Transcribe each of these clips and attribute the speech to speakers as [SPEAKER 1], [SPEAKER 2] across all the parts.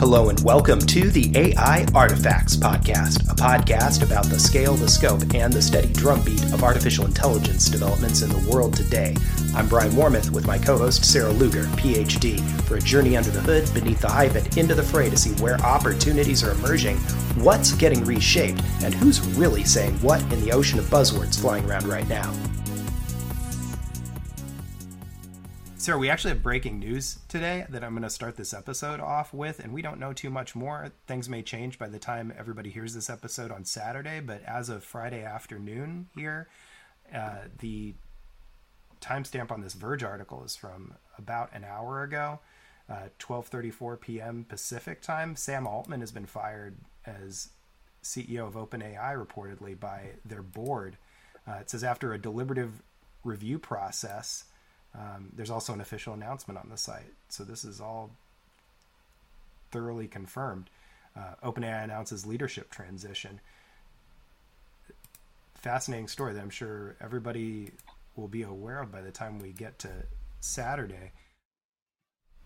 [SPEAKER 1] Hello and welcome to the AI Artifacts Podcast, a podcast about the scale, the scope, and the steady drumbeat of artificial intelligence developments in the world today. I'm Brian Warmith with my co host Sarah Luger, PhD, for a journey under the hood, beneath the hype, and into the fray to see where opportunities are emerging, what's getting reshaped, and who's really saying what in the ocean of buzzwords flying around right now. Sarah, we actually have breaking news today that I'm going to start this episode off with, and we don't know too much more. Things may change by the time everybody hears this episode on Saturday, but as of Friday afternoon here, uh, the timestamp on this Verge article is from about an hour ago, uh, 12:34 p.m. Pacific time. Sam Altman has been fired as CEO of OpenAI, reportedly by their board. Uh, it says after a deliberative review process um, there's also an official announcement on the site. So this is all thoroughly confirmed. Uh, OpenAI announces leadership transition. Fascinating story that I'm sure everybody will be aware of by the time we get to Saturday.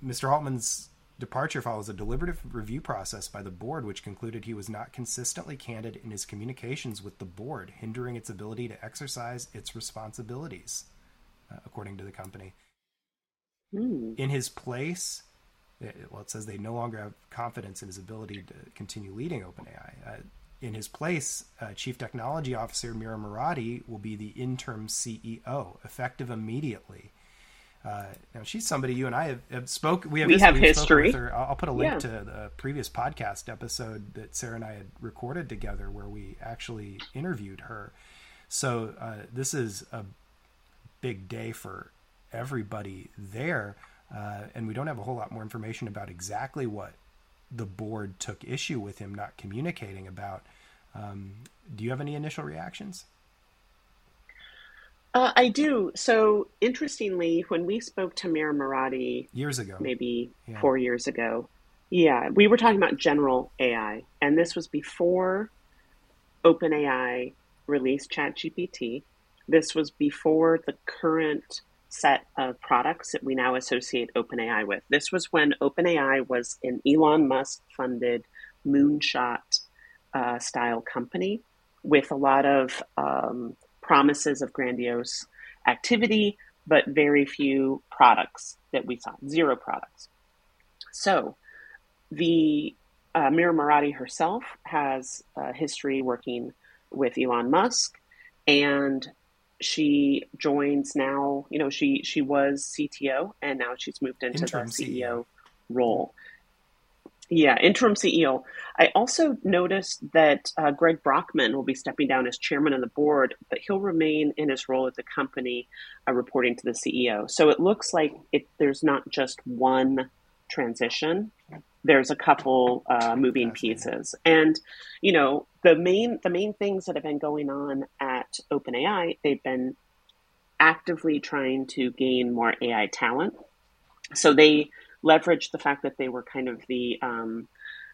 [SPEAKER 1] Mr. Altman's departure follows a deliberative review process by the board, which concluded he was not consistently candid in his communications with the board, hindering its ability to exercise its responsibilities uh, according to the company. Mm. In his place, it, well, it says they no longer have confidence in his ability to continue leading OpenAI. Uh, in his place, uh, Chief Technology Officer Mira Murati will be the interim CEO, effective immediately. Uh, now she's somebody you and I have, have spoke. We have,
[SPEAKER 2] we have history.
[SPEAKER 1] I'll, I'll, put a link yeah. to the previous podcast episode that Sarah and I had recorded together, where we actually interviewed her. So uh, this is a big day for everybody there. Uh, and we don't have a whole lot more information about exactly what the board took issue with him not communicating about. Um, do you have any initial reactions?
[SPEAKER 2] Uh, I do. So interestingly, when we spoke to Mira Murati
[SPEAKER 1] years ago,
[SPEAKER 2] maybe yeah. four years ago, yeah, we were talking about general AI, and this was before OpenAI released ChatGPT. This was before the current set of products that we now associate OpenAI with. This was when OpenAI was an Elon Musk funded moonshot uh, style company with a lot of um, promises of grandiose activity, but very few products that we saw, zero products. So the uh, Mira Murati herself has a history working with Elon Musk and she joins now. You know, she she was CTO and now she's moved into interim the CEO, CEO role. Yeah, interim CEO. I also noticed that uh, Greg Brockman will be stepping down as chairman of the board, but he'll remain in his role at the company, uh, reporting to the CEO. So it looks like it, there's not just one transition there's a couple uh, moving pieces, and you know the main the main things that have been going on at OpenAI, they've been actively trying to gain more AI talent. So they leveraged the fact that they were kind of the um,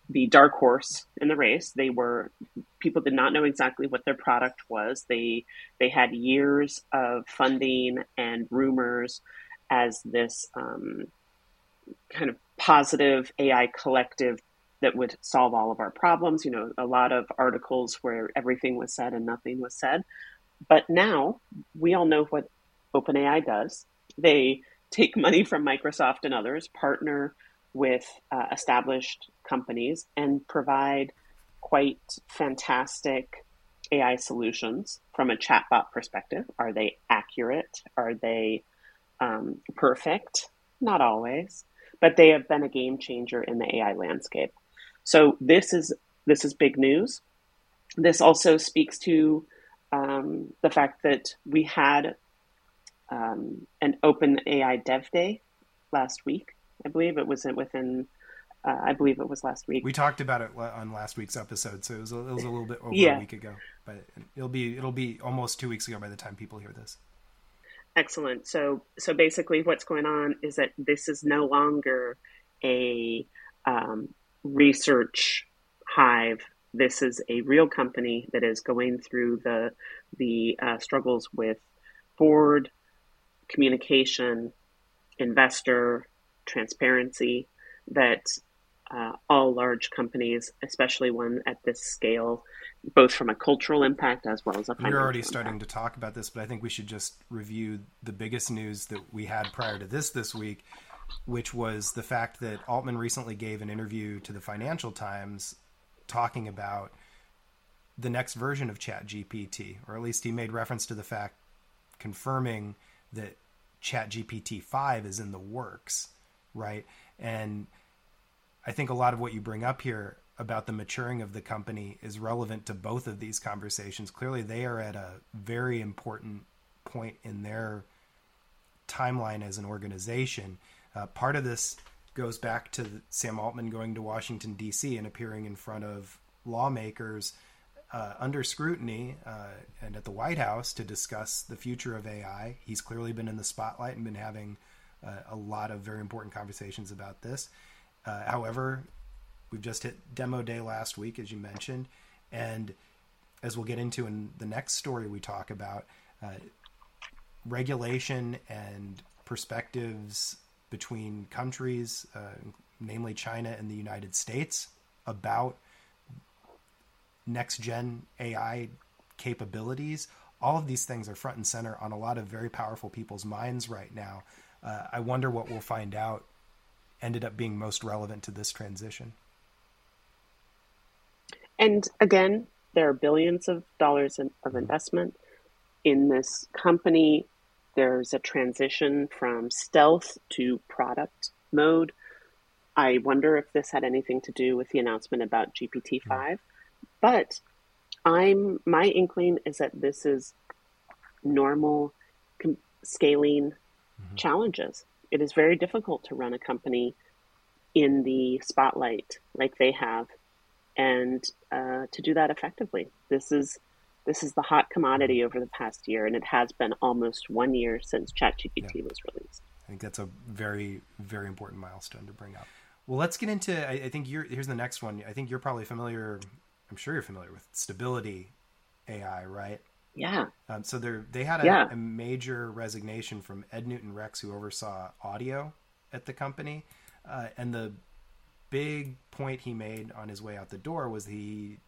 [SPEAKER 2] the dark horse in the race. They were people did not know exactly what their product was. They they had years of funding and rumors as this um, kind of positive AI collective that would solve all of our problems. You know, a lot of articles where everything was said and nothing was said. But now we all know what OpenAI does. They take money from Microsoft and others, partner with uh, established companies, and provide quite fantastic AI solutions from a chatbot perspective. Are they accurate? Are they um, perfect? Not always but they have been a game changer in the AI landscape. So this is this is big news. This also speaks to um, the fact that we had um, an open AI Dev Day last week. I believe it was within. Uh, I believe it was last week.
[SPEAKER 1] We talked about it on last week's episode, so it was a, it was a little bit over yeah. a week ago. But it'll be it'll be almost two weeks ago by the time people hear this.
[SPEAKER 2] Excellent. So, so basically, what's going on is that this is no longer a um, research hive. This is a real company that is going through the the uh, struggles with board communication, investor transparency. That uh, all large companies, especially one at this scale, both from a cultural impact as well as a financial.
[SPEAKER 1] We're already
[SPEAKER 2] impact.
[SPEAKER 1] starting to talk about this, but I think we should just review the biggest news that we had prior to this this week, which was the fact that Altman recently gave an interview to the Financial Times talking about the next version of ChatGPT, or at least he made reference to the fact confirming that ChatGPT 5 is in the works, right? And I think a lot of what you bring up here about the maturing of the company is relevant to both of these conversations. Clearly, they are at a very important point in their timeline as an organization. Uh, part of this goes back to Sam Altman going to Washington, D.C., and appearing in front of lawmakers uh, under scrutiny uh, and at the White House to discuss the future of AI. He's clearly been in the spotlight and been having uh, a lot of very important conversations about this. Uh, however, we've just hit demo day last week, as you mentioned, and as we'll get into in the next story we talk about, uh, regulation and perspectives between countries, uh, namely China and the United States, about next gen AI capabilities. All of these things are front and center on a lot of very powerful people's minds right now. Uh, I wonder what we'll find out ended up being most relevant to this transition.
[SPEAKER 2] And again, there are billions of dollars in, of investment in this company. There's a transition from stealth to product mode. I wonder if this had anything to do with the announcement about GPT 5. But I'm my inkling is that this is normal com- scaling mm-hmm. challenges. It is very difficult to run a company in the spotlight like they have, and uh, to do that effectively. This is this is the hot commodity over the past year, and it has been almost one year since ChatGPT yeah. was released.
[SPEAKER 1] I think that's a very very important milestone to bring up. Well, let's get into. I, I think you're. Here's the next one. I think you're probably familiar I'm sure you're familiar with Stability AI, right?
[SPEAKER 2] Yeah.
[SPEAKER 1] Um, so they they had a, yeah. a, major resignation from Ed Newton Rex, who oversaw audio at the company, uh, and the big point he made on his way out the door was he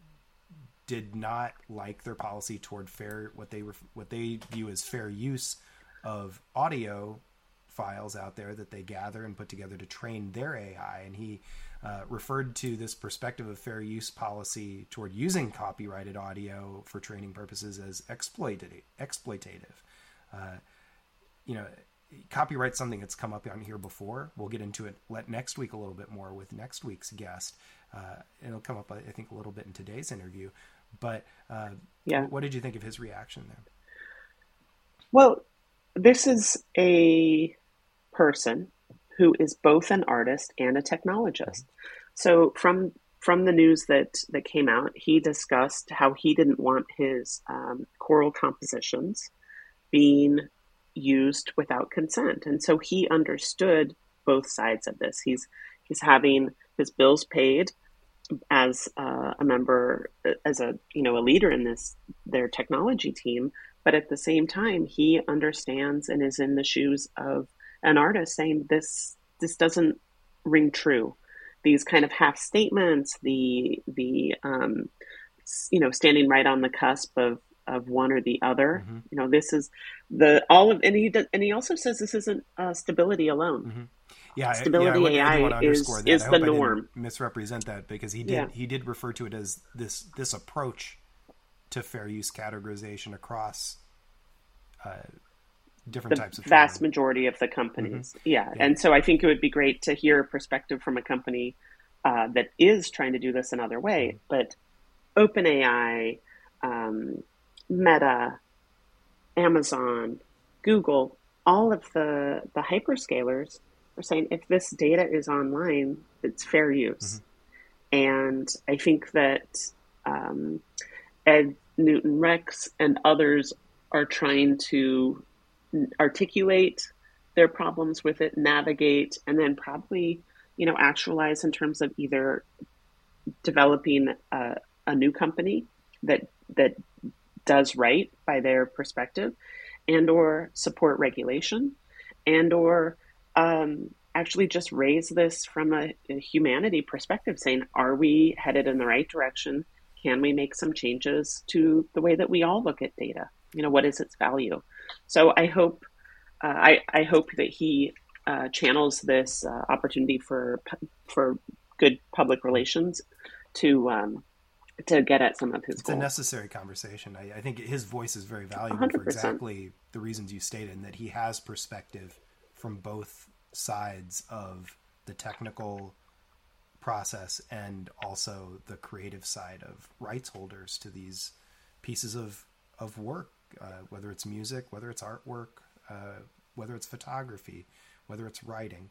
[SPEAKER 1] did not like their policy toward fair what they were what they view as fair use of audio files out there that they gather and put together to train their AI, and he uh, referred to this perspective of fair use policy toward using copyrighted audio for training purposes as exploitative. exploitative. Uh, you know, copyright something that's come up on here before. We'll get into it let next week a little bit more with next week's guest. Uh, it'll come up, I think, a little bit in today's interview. But uh, yeah, what did you think of his reaction there?
[SPEAKER 2] Well, this is a person who is both an artist and a technologist. So from from the news that that came out, he discussed how he didn't want his um, choral compositions being used without consent, and so he understood both sides of this. He's he's having his bills paid as uh, a member, as a you know a leader in this their technology team, but at the same time, he understands and is in the shoes of an artist saying this this doesn't ring true. These kind of half statements, the the um, you know standing right on the cusp of of one or the other. Mm-hmm. You know, this is the all of and he does, and he also says this isn't uh, stability alone.
[SPEAKER 1] Mm-hmm. Yeah, stability yeah, I, AI is, is the norm. misrepresent that because he did yeah. he did refer to it as this this approach to fair use categorization across uh, different
[SPEAKER 2] the
[SPEAKER 1] types of
[SPEAKER 2] vast training. majority of the companies. Mm-hmm. Yeah. yeah. and so I think it would be great to hear a perspective from a company uh, that is trying to do this another way. Mm-hmm. But OpenAI, um, Meta, Amazon, Google, all of the the hyperscalers are saying if this data is online, it's fair use. Mm-hmm. And I think that um, Ed Newton Rex and others are trying to articulate their problems with it, navigate, and then probably, you know, actualize in terms of either developing a, a new company that that does right by their perspective, and or support regulation, and or um, actually just raise this from a, a, humanity perspective, saying, are we headed in the right direction? Can we make some changes to the way that we all look at data? You know, what is its value? So I hope, uh, I, I hope that he uh, channels this uh, opportunity for for good public relations to um, to get at some of his.
[SPEAKER 1] It's
[SPEAKER 2] goals.
[SPEAKER 1] a necessary conversation. I, I, think his voice is very valuable 100%. for exactly the reasons you stated, and that he has perspective from both sides of the technical process and also the creative side of rights holders to these pieces of of work, uh, whether it's music, whether it's artwork, uh, whether it's photography, whether it's writing,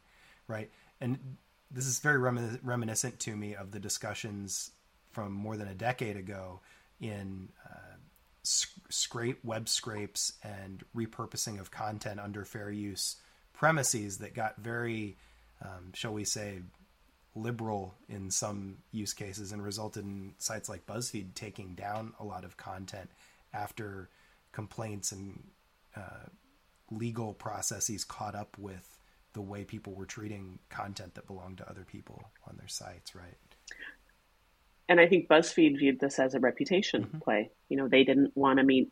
[SPEAKER 1] right? And this is very remin- reminiscent to me of the discussions from more than a decade ago in uh, scrape web scrapes and repurposing of content under fair use premises that got very, um, shall we say, liberal in some use cases and resulted in sites like BuzzFeed taking down a lot of content after complaints and uh, legal processes caught up with the way people were treating content that belonged to other people on their sites, right?
[SPEAKER 2] And I think BuzzFeed viewed this as a reputation mm-hmm. play. You know, they didn't want to meet,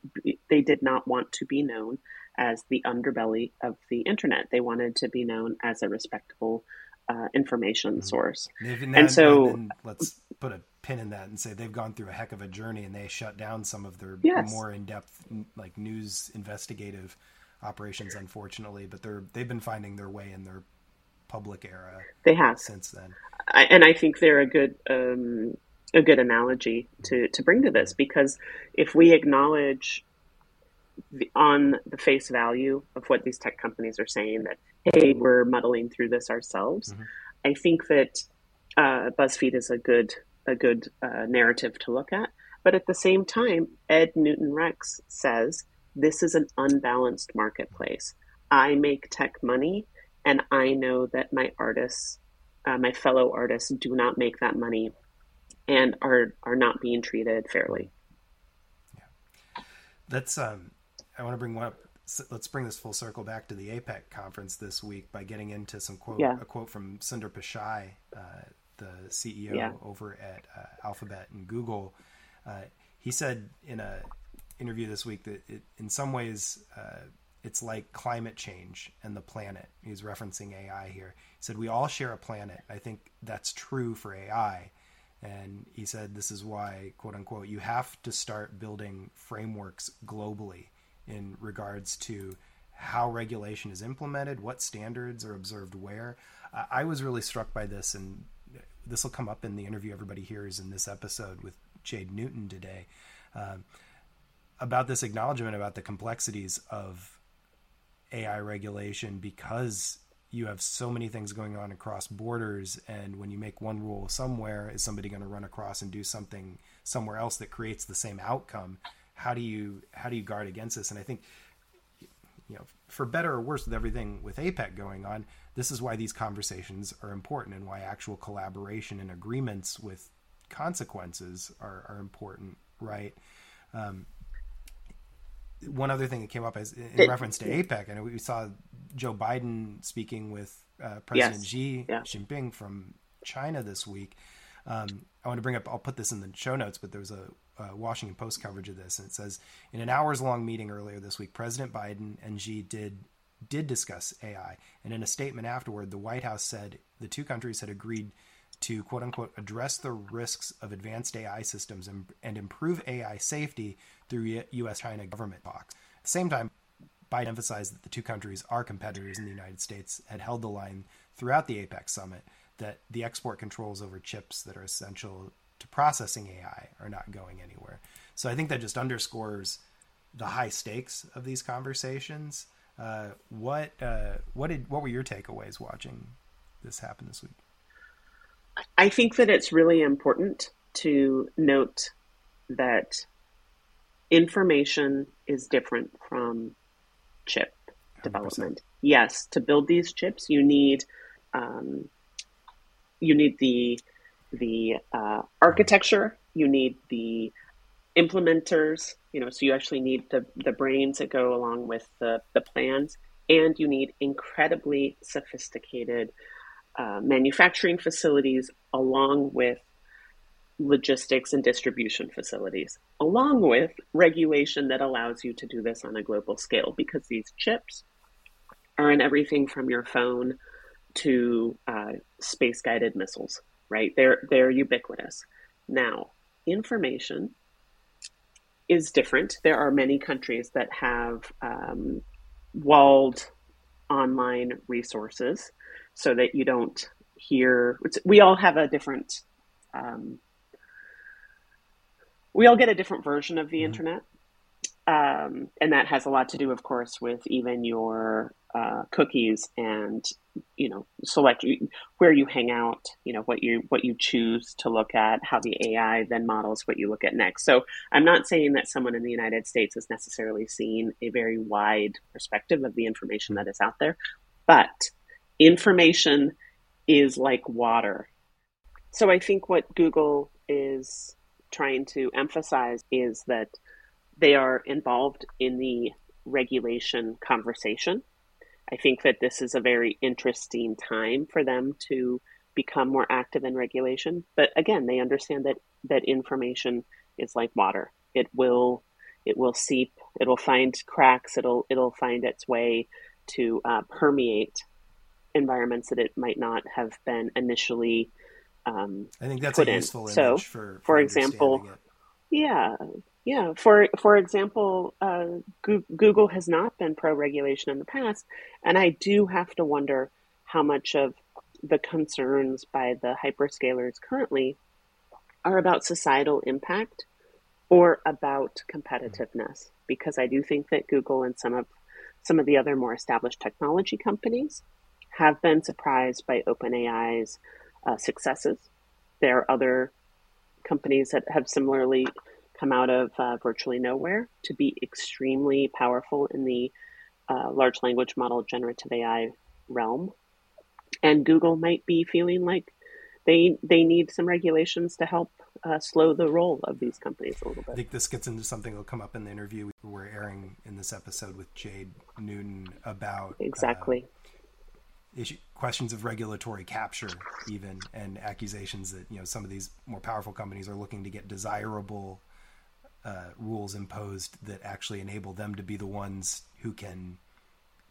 [SPEAKER 2] they did not want to be known as the underbelly of the internet. They wanted to be known as a respectable uh, information mm-hmm. source.
[SPEAKER 1] And, and so, let's put a pin in that and say they've gone through a heck of a journey, and they shut down some of their yes. more in-depth, like news investigative operations, unfortunately. But they're they've been finding their way in their public era.
[SPEAKER 2] They have
[SPEAKER 1] since then,
[SPEAKER 2] I, and I think they're a good um, a good analogy to to bring to this because if we acknowledge the, on the face value of what these tech companies are saying that hey we're muddling through this ourselves, mm-hmm. I think that uh, BuzzFeed is a good a good uh, narrative to look at. But at the same time, Ed Newton Rex says this is an unbalanced marketplace. I make tech money, and I know that my artists, uh, my fellow artists, do not make that money and are are not being treated fairly.
[SPEAKER 1] Yeah. That's um I want to bring one up let's bring this full circle back to the APEC conference this week by getting into some quote yeah. a quote from Sundar Pichai, uh, the CEO yeah. over at uh, Alphabet and Google. Uh, he said in a interview this week that it, in some ways uh, it's like climate change and the planet. He's referencing AI here. He said we all share a planet. I think that's true for AI. And he said this is why, quote unquote, you have to start building frameworks globally in regards to how regulation is implemented, what standards are observed where. I was really struck by this, and this will come up in the interview everybody hears in this episode with Jade Newton today. Um, about this acknowledgement about the complexities of AI regulation because you have so many things going on across borders and when you make one rule somewhere is somebody going to run across and do something somewhere else that creates the same outcome? How do you how do you guard against this? And i think you know for better or worse with everything with apec going on this is why these conversations are important and why actual collaboration and agreements with consequences are, are important right? Um, one other thing that came up as in it, reference to APEC, and we saw Joe Biden speaking with uh, President yes. Xi yeah. Jinping from China this week. Um, I want to bring up. I'll put this in the show notes, but there was a, a Washington Post coverage of this, and it says in an hours-long meeting earlier this week, President Biden and Xi did did discuss AI, and in a statement afterward, the White House said the two countries had agreed to quote unquote address the risks of advanced AI systems and, and improve AI safety through U.S. China government talks. At the same time, Biden emphasized that the two countries are competitors in the United States, had held the line throughout the APEC summit that the export controls over chips that are essential to processing AI are not going anywhere. So I think that just underscores the high stakes of these conversations. Uh, what uh, what did what were your takeaways watching this happen this week?
[SPEAKER 2] I think that it's really important to note that information is different from chip 100%. development. Yes, to build these chips, you need um, you need the the uh, architecture, you need the implementers. You know, so you actually need the the brains that go along with the the plans. and you need incredibly sophisticated uh, manufacturing facilities along with logistics and distribution facilities, along with regulation that allows you to do this on a global scale because these chips are in everything from your phone to uh, space guided missiles, right? They're, they're ubiquitous. Now, information is different. There are many countries that have um, walled online resources so that you don't hear. We all have a different um, we all get a different version of the mm-hmm. internet. Um, and that has a lot to do, of course, with even your uh, cookies and you know select where you hang out, you know what you what you choose to look at, how the AI then models what you look at next. So I'm not saying that someone in the United States has necessarily seen a very wide perspective of the information that is out there, but information is like water. So I think what Google is trying to emphasize is that they are involved in the regulation conversation. I think that this is a very interesting time for them to become more active in regulation. But again, they understand that that information is like water. It will it will seep. It'll find cracks. It'll it'll find its way to uh, permeate environments that it might not have been initially um,
[SPEAKER 1] I think that's a useful
[SPEAKER 2] in. image so, for, for, for example, yeah, yeah. For for example, uh, Google has not been pro regulation in the past, and I do have to wonder how much of the concerns by the hyperscalers currently are about societal impact or about competitiveness because I do think that Google and some of some of the other more established technology companies have been surprised by OpenAI's uh, successes. There are other companies that have similarly come out of uh, virtually nowhere to be extremely powerful in the uh, large language model generative AI realm. And Google might be feeling like they they need some regulations to help uh, slow the roll of these companies a little bit.
[SPEAKER 1] I think this gets into something that'll come up in the interview we're airing in this episode with Jade Newton about
[SPEAKER 2] exactly
[SPEAKER 1] uh, issue, questions of regulatory capture, even, and accusations that you know some of these more powerful companies are looking to get desirable uh, rules imposed that actually enable them to be the ones who can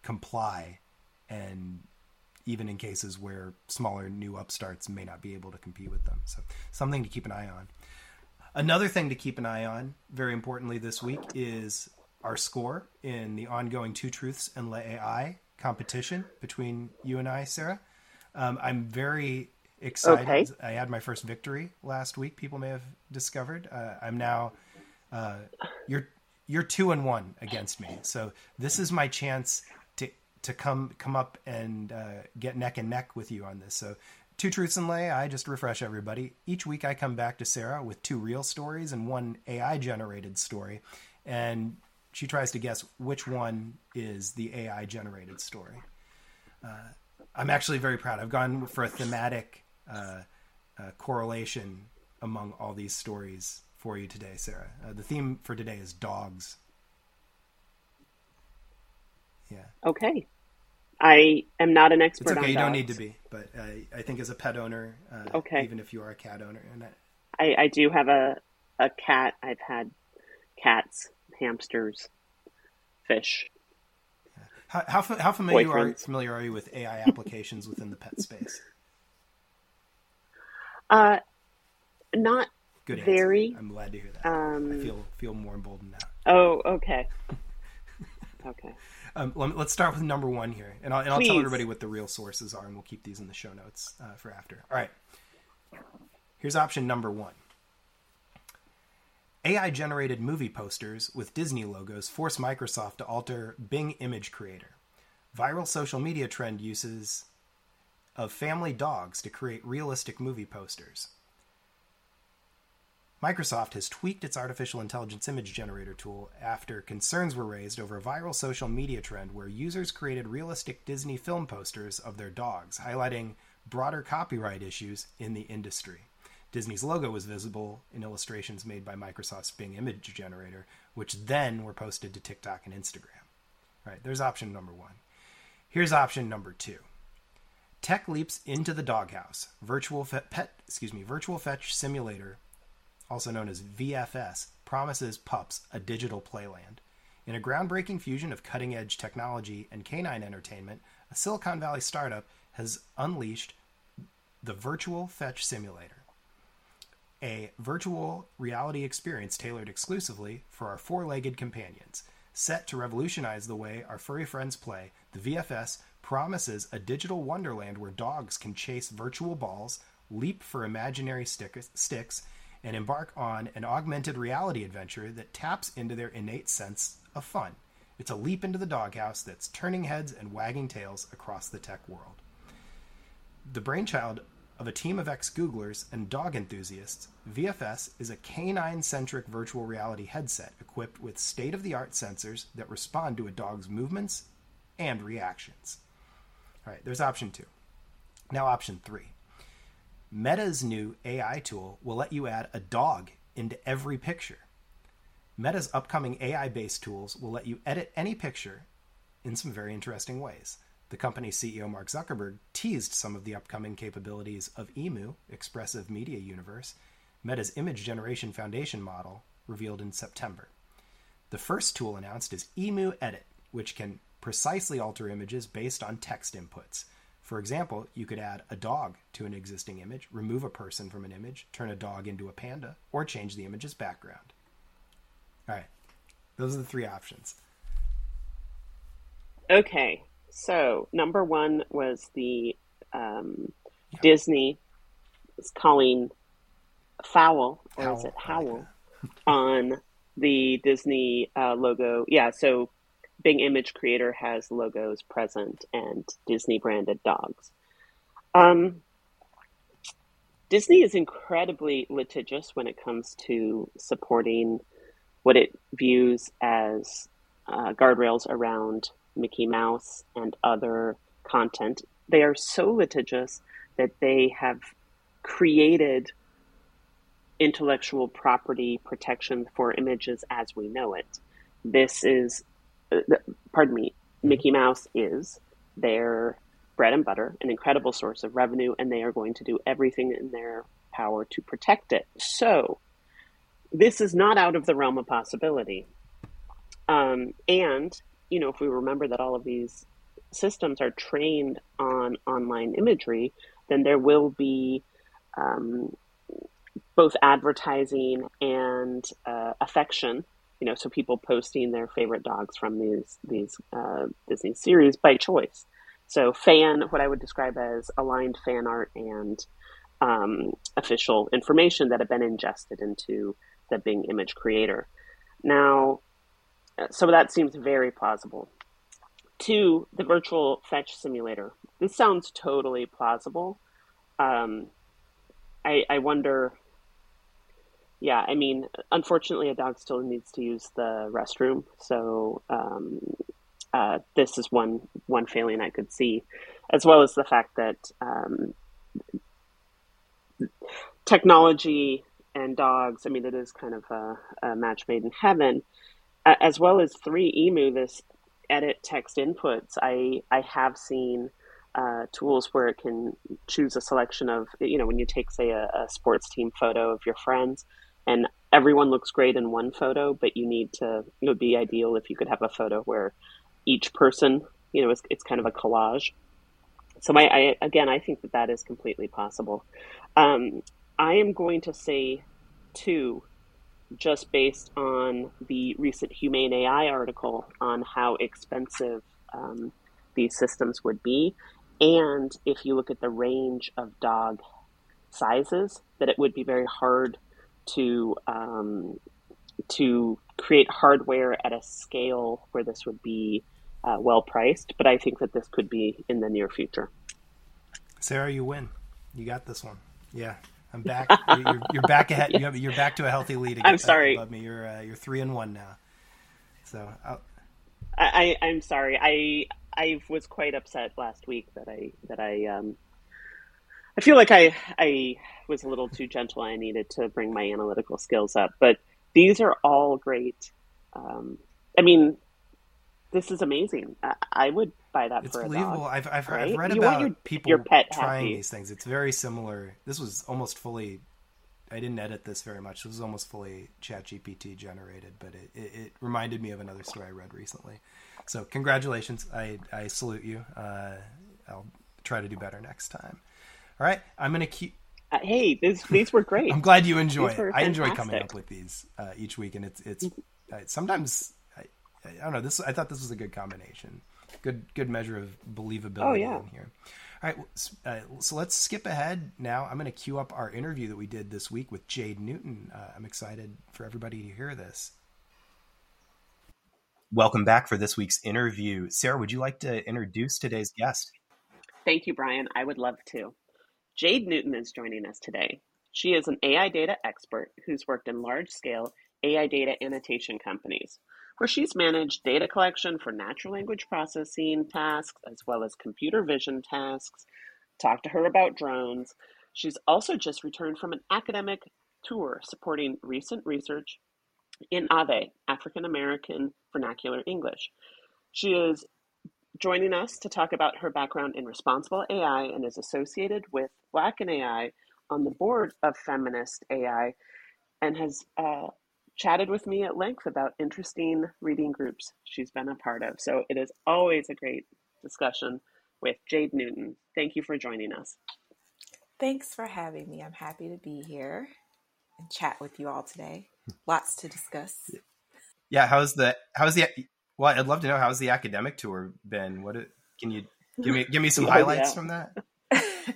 [SPEAKER 1] comply, and even in cases where smaller new upstarts may not be able to compete with them. So something to keep an eye on. Another thing to keep an eye on, very importantly this week, is our score in the ongoing Two Truths and Le AI competition between you and I, Sarah. Um, I'm very excited. Okay. I had my first victory last week. People may have discovered. Uh, I'm now uh, you're you're two and one against me. So this is my chance to to come come up and uh, get neck and neck with you on this. So two truths and lay. I just refresh everybody. Each week I come back to Sarah with two real stories and one AI generated story, and she tries to guess which one is the AI generated story. Uh, I'm actually very proud. I've gone for a thematic uh, uh, correlation among all these stories for you today, Sarah. Uh, the theme for today is dogs. Yeah.
[SPEAKER 2] Okay. I am not an expert.
[SPEAKER 1] It's okay.
[SPEAKER 2] you
[SPEAKER 1] dogs. don't need to be, but I think as a pet owner, uh, okay, even if you are a cat owner, and
[SPEAKER 2] I, I, I do have a a cat. I've had cats hamsters, fish.
[SPEAKER 1] How, how, how familiar, are, familiar are you with AI applications within the pet space?
[SPEAKER 2] Uh, not Good very.
[SPEAKER 1] I'm glad to hear that. Um, I feel feel more emboldened now.
[SPEAKER 2] Oh, okay. okay.
[SPEAKER 1] Um, let, us start with number one here, and I'll, and I'll tell everybody what the real sources are, and we'll keep these in the show notes uh, for after. All right. Here's option number one. AI generated movie posters with Disney logos force Microsoft to alter Bing Image Creator. Viral social media trend uses of family dogs to create realistic movie posters. Microsoft has tweaked its artificial intelligence image generator tool after concerns were raised over a viral social media trend where users created realistic Disney film posters of their dogs, highlighting broader copyright issues in the industry. Disney's logo was visible in illustrations made by Microsoft's Bing image generator, which then were posted to TikTok and Instagram. Right, there's option number one. Here's option number two. Tech leaps into the doghouse. Virtual fe- pet, excuse me, virtual fetch simulator, also known as VFS, promises pups a digital playland. In a groundbreaking fusion of cutting-edge technology and canine entertainment, a Silicon Valley startup has unleashed the Virtual Fetch Simulator, a virtual reality experience tailored exclusively for our four-legged companions. Set to revolutionize the way our furry friends play, the VFS promises a digital wonderland where dogs can chase virtual balls, leap for imaginary stick- sticks, and embark on an augmented reality adventure that taps into their innate sense of fun. It's a leap into the doghouse that's turning heads and wagging tails across the tech world. The brainchild of a team of ex Googlers and dog enthusiasts, VFS is a canine centric virtual reality headset equipped with state of the art sensors that respond to a dog's movements and reactions. All right, there's option two. Now, option three. Meta's new AI tool will let you add a dog into every picture. Meta's upcoming AI based tools will let you edit any picture in some very interesting ways. The company's CEO Mark Zuckerberg teased some of the upcoming capabilities of EMU, Expressive Media Universe, Meta's image generation foundation model, revealed in September. The first tool announced is EMU Edit, which can precisely alter images based on text inputs. For example, you could add a dog to an existing image, remove a person from an image, turn a dog into a panda, or change the image's background. All right, those are the three options.
[SPEAKER 2] Okay, so number one was the um, yeah. Disney is calling foul or Howl, is it howl on the Disney uh, logo? Yeah, so Bing Image Creator has logos present and Disney branded dogs. Um, Disney is incredibly litigious when it comes to supporting what it views as uh, guardrails around Mickey Mouse and other content. They are so litigious that they have created intellectual property protection for images as we know it. This is, uh, pardon me, Mickey Mouse is their bread and butter, an incredible source of revenue, and they are going to do everything in their power to protect it. So, this is not out of the realm of possibility. Um, and you know, if we remember that all of these systems are trained on online imagery, then there will be um, both advertising and uh, affection. You know, so people posting their favorite dogs from these these uh, Disney series by choice. So fan, what I would describe as aligned fan art and um, official information that have been ingested into the Bing image creator. Now, so that seems very plausible. Two, the virtual fetch simulator. This sounds totally plausible. Um, I, I wonder. Yeah, I mean, unfortunately, a dog still needs to use the restroom, so um, uh, this is one one failing I could see, as well as the fact that um, technology and dogs. I mean, it is kind of a, a match made in heaven as well as three emu this edit text inputs i i have seen uh, tools where it can choose a selection of you know when you take say a, a, sports team photo of your friends and everyone looks great in one photo but you need to it would be ideal if you could have a photo where each person you know it's, it's kind of a collage. So I, I again i think that that is completely possible. Um, i am going to say two just based on the recent Humane AI article on how expensive um, these systems would be. And if you look at the range of dog sizes, that it would be very hard to um, to create hardware at a scale where this would be uh, well priced. But I think that this could be in the near future.
[SPEAKER 1] Sarah, you win. You got this one. Yeah. I'm back. You're, you're back ahead. You're, you're back to a healthy lead. Again.
[SPEAKER 2] I'm sorry.
[SPEAKER 1] Above me. You're uh, you're three and one now. So
[SPEAKER 2] I'll... I, I am sorry. I I was quite upset last week that I that I um I feel like I I was a little too gentle. I needed to bring my analytical skills up, but these are all great. Um, I mean, this is amazing. I would buy that.
[SPEAKER 1] It's
[SPEAKER 2] for
[SPEAKER 1] believable.
[SPEAKER 2] Dog,
[SPEAKER 1] I've I've,
[SPEAKER 2] right?
[SPEAKER 1] I've read
[SPEAKER 2] you
[SPEAKER 1] about
[SPEAKER 2] your,
[SPEAKER 1] people
[SPEAKER 2] your pet
[SPEAKER 1] trying
[SPEAKER 2] happy.
[SPEAKER 1] these things. It's very similar. This was almost fully. I didn't edit this very much. This was almost fully ChatGPT generated, but it, it, it, reminded me of another story I read recently. So congratulations. I, I salute you. Uh, I'll try to do better next time. All right, I'm gonna keep.
[SPEAKER 2] Uh, hey, these these were great.
[SPEAKER 1] I'm glad you enjoy it. I enjoy coming up with these uh, each week, and it's it's uh, sometimes I, I don't know. This I thought this was a good combination, good good measure of believability
[SPEAKER 2] Oh, yeah.
[SPEAKER 1] in here. All right, uh, so let's skip ahead now. I'm going to queue up our interview that we did this week with Jade Newton. Uh, I'm excited for everybody to hear this. Welcome back for this week's interview. Sarah, would you like to introduce today's guest?
[SPEAKER 2] Thank you, Brian. I would love to. Jade Newton is joining us today. She is an AI data expert who's worked in large scale AI data annotation companies, where she's managed data collection for natural language processing tasks as well as computer vision tasks. Talk to her about drones. She's also just returned from an academic tour supporting recent research in AAVE, African American Vernacular English. She is joining us to talk about her background in responsible AI and is associated with Black in AI on the board of Feminist AI and has uh, chatted with me at length about interesting reading groups she's been a part of. So it is always a great discussion with Jade Newton. Thank you for joining us.
[SPEAKER 3] Thanks for having me. I'm happy to be here and chat with you all today. Lots to discuss.
[SPEAKER 1] Yeah, how's the how's the well? I'd love to know how's the academic tour been. What it, can you give me give me some
[SPEAKER 2] Oh,
[SPEAKER 1] highlights
[SPEAKER 2] yeah.
[SPEAKER 1] from that?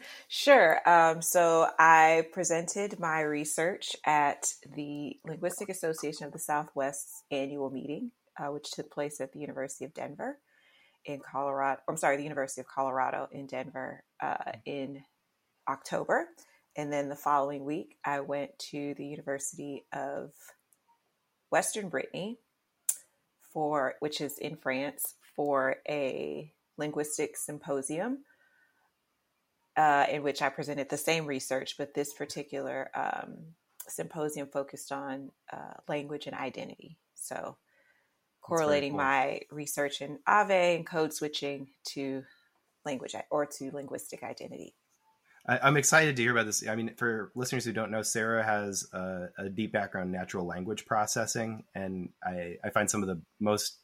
[SPEAKER 3] sure. Um, so I presented my research at the Linguistic Association of the Southwest's annual meeting, uh, which took place at the University of Denver in Colorado. I'm sorry, the University of Colorado in Denver uh, in October. And then the following week, I went to the University of Western Brittany for, which is in France, for a linguistic symposium uh, in which I presented the same research, but this particular um, symposium focused on uh, language and identity. So, correlating
[SPEAKER 1] cool.
[SPEAKER 3] my research in AAVE and code switching to language or to linguistic identity.
[SPEAKER 1] I, I'm excited to hear about this. I mean, for listeners who don't know, Sarah has a, a deep background in natural language processing, and I, I find some of the most,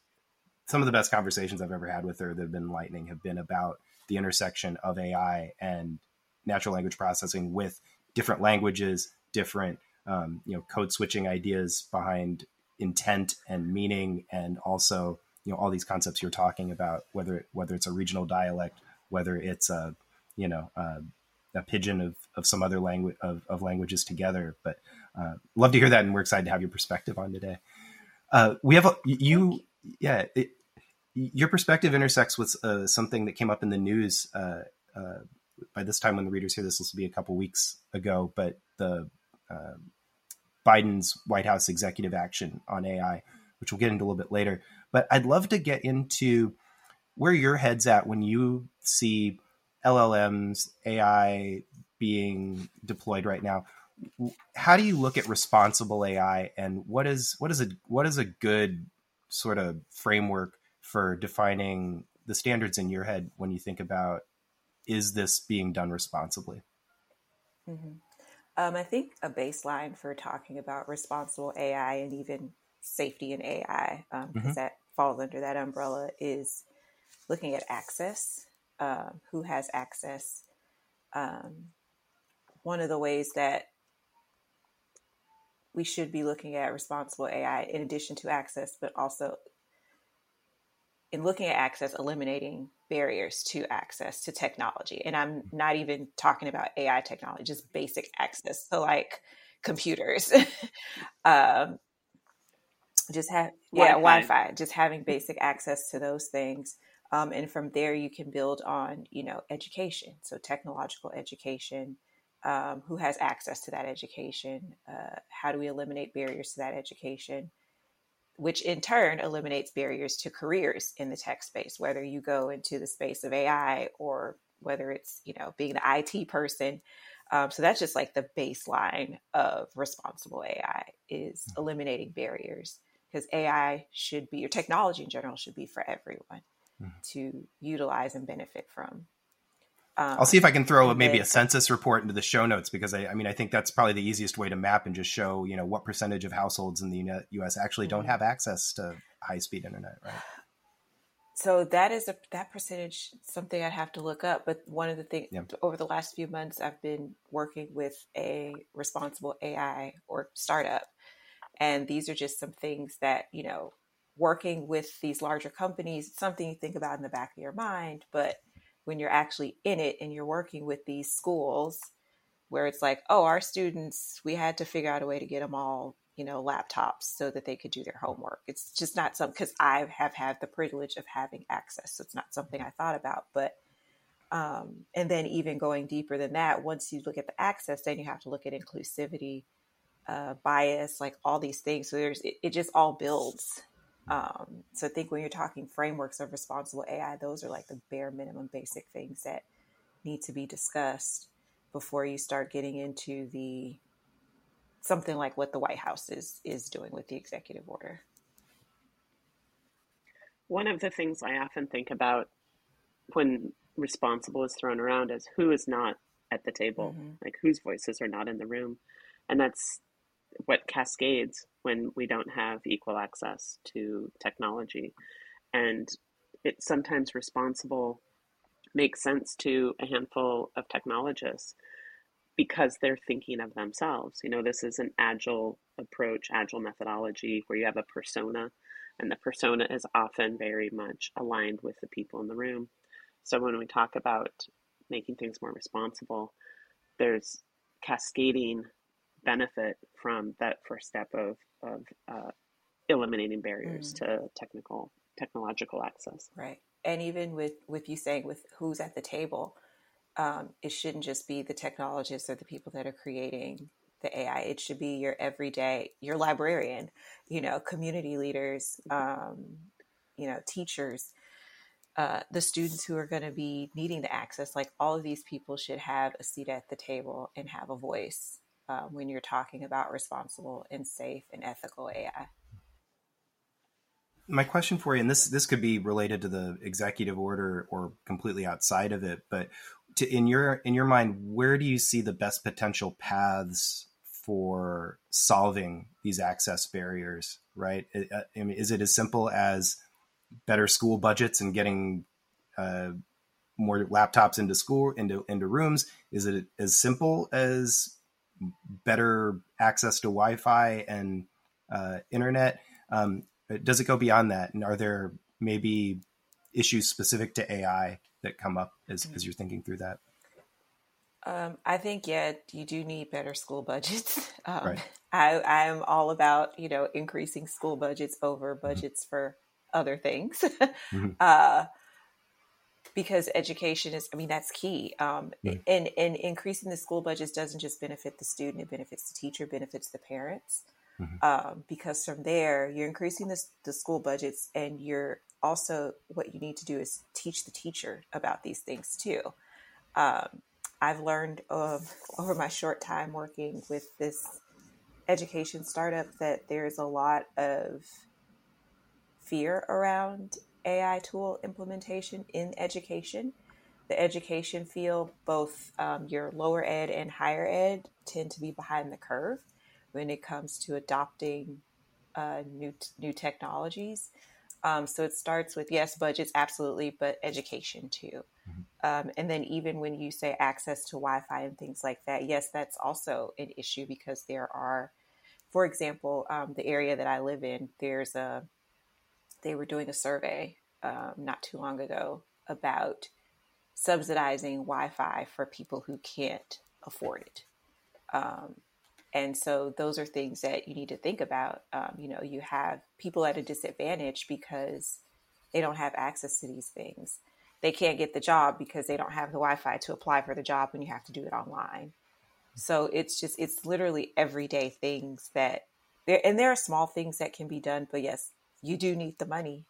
[SPEAKER 1] some of the best conversations I've ever had with her that have been enlightening have been about the intersection of AI and natural language processing with different languages, different, um, you know, code switching ideas behind intent and meaning, and also, you know, all these concepts you're talking about, whether whether it's a regional dialect, whether it's a, you know, uh, a pidgin of, of some other language of, of languages together. But uh, love to hear that, and we're excited to have your perspective on today. Uh, we have a, you, yeah, it, your perspective intersects with uh, something that came up in the news. Uh, uh, by this time, when the readers hear this, this will be a couple weeks ago. But the uh, Biden's White House executive action on AI, which we'll get into a little bit later. But I'd love to get into where your head's at when you see LLMs, AI being deployed right now. How do you look at responsible AI, and what is what is a what is a good sort of framework for defining the standards in your head when you think about is this being done responsibly?
[SPEAKER 3] hmm Um, I think a baseline for talking about responsible AI and even safety in AI, because
[SPEAKER 1] Mhm.
[SPEAKER 3] that falls under that umbrella, is looking at access. Um, who has access? Um, one of the ways that we should be looking at responsible AI, in addition to access, but also in looking at access, eliminating barriers to access to technology. And I'm not even talking about AI technology, just basic access. So, like computers, um, just have, yeah,
[SPEAKER 2] Wi-Fi.
[SPEAKER 3] Wi Fi, just having basic access to those things. Um, and from there, you can build on, you know, education. So, technological education. Um, who has access to that education? Uh, how do we eliminate barriers to that education? Which in turn eliminates barriers to careers in the tech space, whether you go into the space of AI or whether it's, you know, being an IT person. Um, so that's just like the baseline of responsible AI is eliminating barriers because AI should be, or technology in general should be for everyone mm-hmm. to utilize and benefit from.
[SPEAKER 1] Um, I'll see if I can throw maybe a census report into the show notes because I, I, mean I think that's probably the easiest way to map and just show you know what percentage of households in the U.S. actually don't mm-hmm. have access to high speed internet, right?
[SPEAKER 3] So that is a that percentage something I'd have to look up. But one of the things yeah. over the last few months, I've been working with a responsible AI or startup, and these are just some things that you know working with these larger companies. Something you think about in the back of your mind, but when you're actually in it and you're working with these schools where it's like, oh, our students, we had to figure out a way to get them all, you know, laptops so that they could do their homework. It's just not something because I have had the privilege of having access. So it's not something I thought about. But, um, and then even going deeper than that, once you look at the access, then you have to look at inclusivity, uh, bias, like all these things. So there's, it, it just all builds um, so I think when you're talking frameworks of responsible AI, those are like the bare minimum basic things that need to be discussed before you start getting into the something like what the White House is is doing with the executive order.
[SPEAKER 2] One of the things I often think about when responsible is thrown around is who is not at the table, mm-hmm. like whose voices are not in the room. And that's what cascades when we don't have equal access to technology. And it's sometimes responsible makes sense to a handful of technologists because they're thinking of themselves. You know, this is an agile approach, agile methodology where you have a persona, and the persona is often very much aligned with the people in the room. So when we talk about making things more responsible, there's cascading benefit from that first step of of uh, eliminating barriers mm. to technical technological access.
[SPEAKER 3] Right, and even with with you saying with who's at the table, um, it shouldn't just be the technologists or the people that are creating the AI. It should be your everyday, your librarian, you know, community leaders, um, you know, teachers. Uh, the students who are going to be needing the access, like all of these people should have a seat at the table and have a voice uh, when you're talking about responsible and safe and ethical AI.
[SPEAKER 1] My question for you, and this this could be related to the executive order or completely outside of it, but to, in your in your mind, where do you see the best potential paths for solving these access barriers? Right? Is it as simple as better school budgets and getting uh, more laptops into school into into rooms? Is it as simple as better access to Wi-Fi and uh, internet? Um, does it go beyond that? And are there maybe issues specific to AI that come up as, as you're thinking through that?
[SPEAKER 3] Um, I think yeah, you do need better school budgets. Um, right. I I'm all about you know increasing school budgets over mm-hmm. budgets mm-hmm. for other things. mm-hmm. uh, because education is i mean that's key um, mm. and and increasing the school budgets doesn't just benefit the student it benefits the teacher benefits the parents mm-hmm. um, because from there you're increasing the, the school budgets and you're also what you need to do is teach the teacher about these things too um, i've learned over my short time working with this education startup that there's a lot of fear around AI tool implementation in education. The education field, both um, your lower ed and higher ed, tend to be behind the curve when it comes to adopting uh, new new technologies. Um, so it starts with yes, budgets absolutely, but education too. Mm-hmm. Um, and then even when you say access to Wi-Fi and things like that, yes, that's also an issue because there are, for example, um, the area that I live in, there's a they were doing a survey um, not too long ago about subsidizing Wi-Fi for people who can't afford it. Um, and so those are things that you need to think about. Um, you know, you have people at a disadvantage because they don't have access to these things. They can't get the job because they don't have the Wi-Fi to apply for the job when you have to do it online. So it's just it's literally everyday things that there and there are small things that can be done, but yes, you do need the money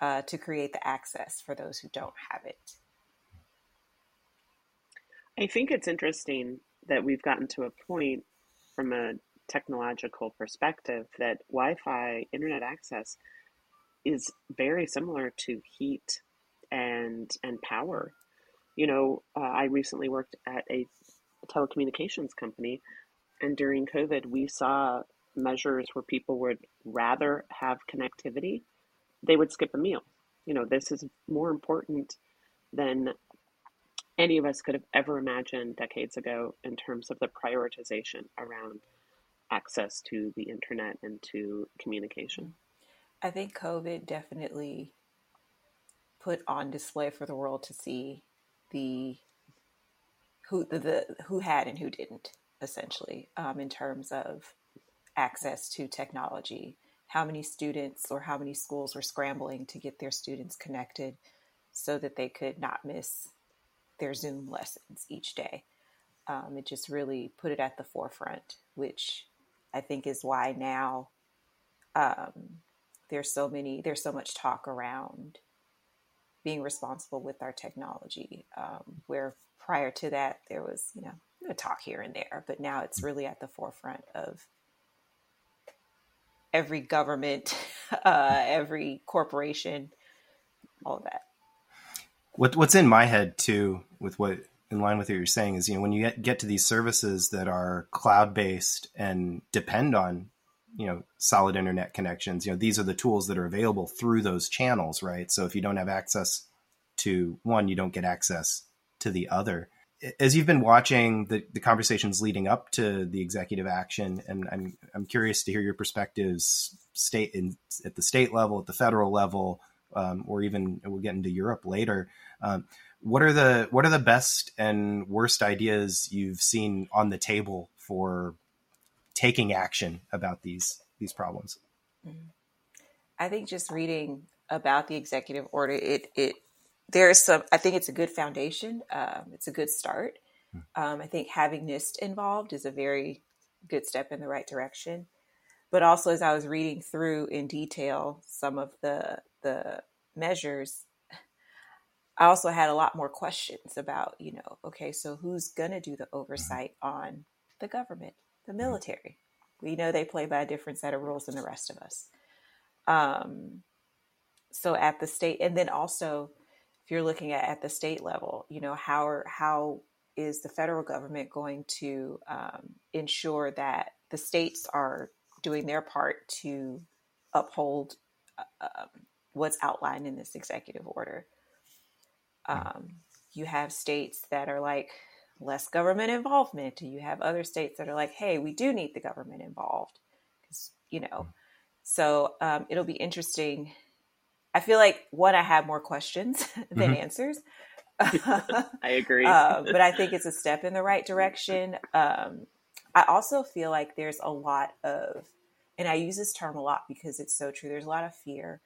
[SPEAKER 3] uh, to create the access for those who don't have it.
[SPEAKER 2] I think it's interesting that we've gotten to a point from a technological perspective that Wi-Fi internet access is very similar to heat and and power. You know, uh, I recently worked at a telecommunications company, and during COVID, we saw measures where people would rather have connectivity, they would skip a meal. You know, this is more important than any of us could have ever imagined decades ago in terms of the prioritization around access to the internet and to communication.
[SPEAKER 3] I think COVID definitely put on display for the world to see the who the, the who had and who didn't essentially um, in terms of access to technology. How many students or how many schools were scrambling to get their students connected so that they could not miss their zoom lessons each day? Um, it just really put it at the forefront which i think is why now um, there's so many there's so much talk around being responsible with our technology. Um, where prior to that there was you know a talk here and there but now it's really at the forefront of every government uh, every corporation all of that.
[SPEAKER 1] What, what's in my head too with what in line with what you're saying is you know when you get, get to these services that are cloud based and depend on you know solid internet connections you know these are the tools that are available through those channels right? So if you don't have access to one you don't get access to the other as you've been watching the, the conversations leading up to the executive action and i'm i'm curious to hear your perspectives state in, at the state level at the federal level um, or even we'll get into europe later um, what are the what are the best and worst ideas you've seen on the table for taking action about these these problems?
[SPEAKER 3] I think just reading about the executive order, it it there's some. I think it's a good foundation. Um, it's a good start. Hmm. Um, I think having NIST involved is a very good step in the right direction. But also, as I was reading through in detail some of the the measures, I also had a lot more questions about, you know, okay, so who's going to do the oversight on the government? the military. We know they play by a different set of rules than the rest of us. Um, so at the state, and then also, if you're looking at at the state level, you know how are, how is the federal government going to um, ensure that the states are doing their part to uphold uh, um, what's outlined in this executive order? Um, you have states that are like, less government involvement. You have other states that are like, hey, we do need the government involved. Because, you know, so um, it'll be interesting. I feel like one, I have more questions than mm-hmm. answers.
[SPEAKER 2] I agree.
[SPEAKER 3] uh, but I think it's a step in the right direction. Um, I also feel like there's a lot of, and I use this term a lot because it's so true, there's a lot of fear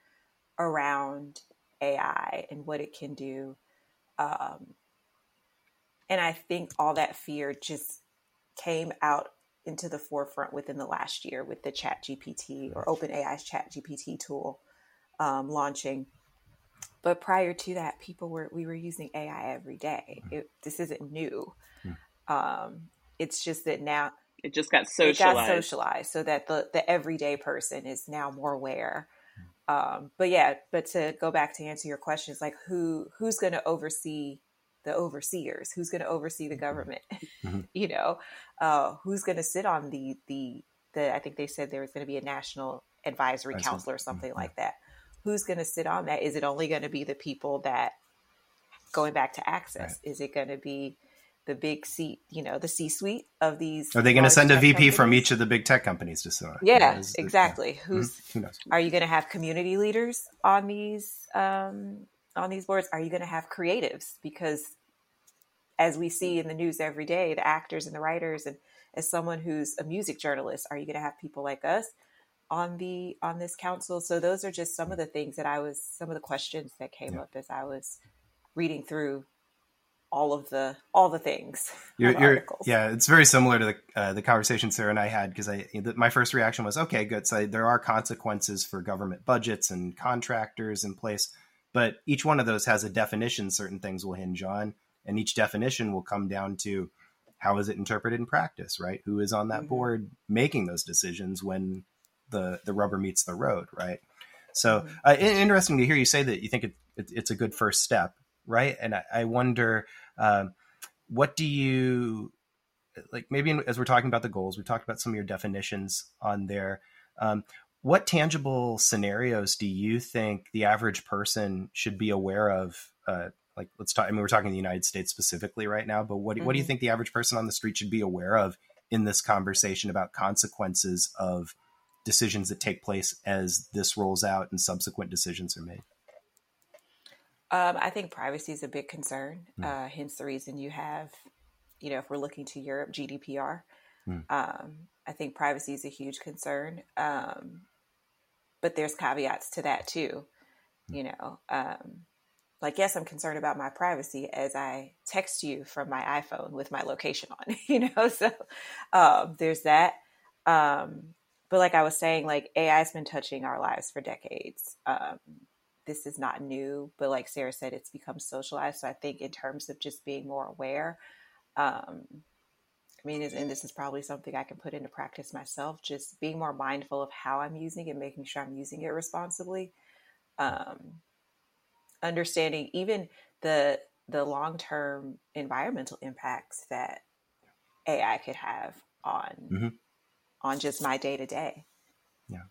[SPEAKER 3] around AI and what it can do. Um, and I think all that fear just came out into the forefront within the last year with the Chat GPT or OpenAI's Chat GPT tool um, launching. But prior to that, people were we were using AI every day. Mm-hmm. It, this isn't new. Hmm. Um, it's just that now
[SPEAKER 2] it just got socialized.
[SPEAKER 3] It got socialized so that the the everyday person is now more aware. Um, but yeah, but to go back to answer your question, questions, like who who's going to oversee the overseers who's going to oversee the mm-hmm. government mm-hmm. you know uh, who's going to sit on the the the i think they said there was going to be a national advisory council or something mm-hmm. like that who's going to sit on that is it only going to be the people that going back to access right. is it going to be the big seat, you know, the C suite of these.
[SPEAKER 1] Are they going to send a VP companies? from each of the big tech companies to sit on?
[SPEAKER 3] Yeah, exactly. The, Who's Who knows? Are you going to have community leaders on these um, on these boards? Are you going to have creatives? Because as we see in the news every day, the actors and the writers, and as someone who's a music journalist, are you going to have people like us on the on this council? So those are just some of the things that I was, some of the questions that came yeah. up as I was reading through all of the all the things.
[SPEAKER 1] You're, you're, yeah, it's very similar to the uh, the conversation Sarah and I had because I my first reaction was okay, good. So there are consequences for government budgets and contractors in place, but each one of those has a definition certain things will hinge on, and each definition will come down to how is it interpreted in practice, right? Who is on that mm-hmm. board making those decisions when the the rubber meets the road, right? So mm-hmm. uh, interesting to hear you say that you think it, it, it's a good first step, right? And I, I wonder, uh, what do you like? Maybe as we're talking about the goals, we talked about some of your definitions on there. Um, what tangible scenarios do you think the average person should be aware of? Uh, like, let's talk. I mean, we're talking the United States specifically right now, but what, mm-hmm. what do you mm-hmm. think the average person on the street should be aware of in this conversation about consequences of decisions that take place as this rolls out and subsequent decisions are made?
[SPEAKER 3] Um, I think privacy is a big concern. Mm. Uh, hence the reason you have, you know, if we're looking to Europe, GDPR. Mm. Um, I think privacy is a huge concern. Um, but there's caveats to that too. Mm. You know, um, like yes, I'm concerned about my privacy as I text you from my iPhone with my location on. You know, so um, there's that. But like I was saying, like AI has been touching our lives for decades. Um, this is not new, but like Sarah said, it's become socialized. So I think in terms of just being more aware, um, I mean, and this is probably something I can put into practice myself, just being more mindful of how I'm using it, making sure I'm using it responsibly. Um, understanding even the the long term environmental impacts that AI could have on mm-hmm on just my day to day.
[SPEAKER 1] Yeah.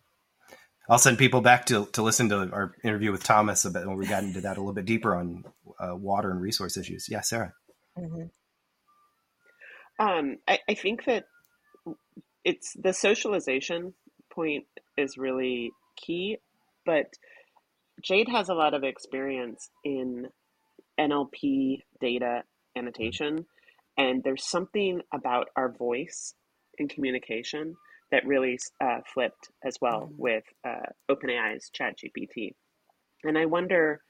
[SPEAKER 1] I'll send people back to, to listen to our interview with Thomas a bit when we got into that a little bit deeper on uh, water and resource issues. Yeah, Sarah.
[SPEAKER 2] Mm-hmm. Um, I, I think that it's the socialization point is really key, but Jade has a lot of experience in NLP data annotation, and there's something about our voice in communication that really uh, flipped as well mm-hmm. with uh, OpenAI's ChatGPT. And I wonder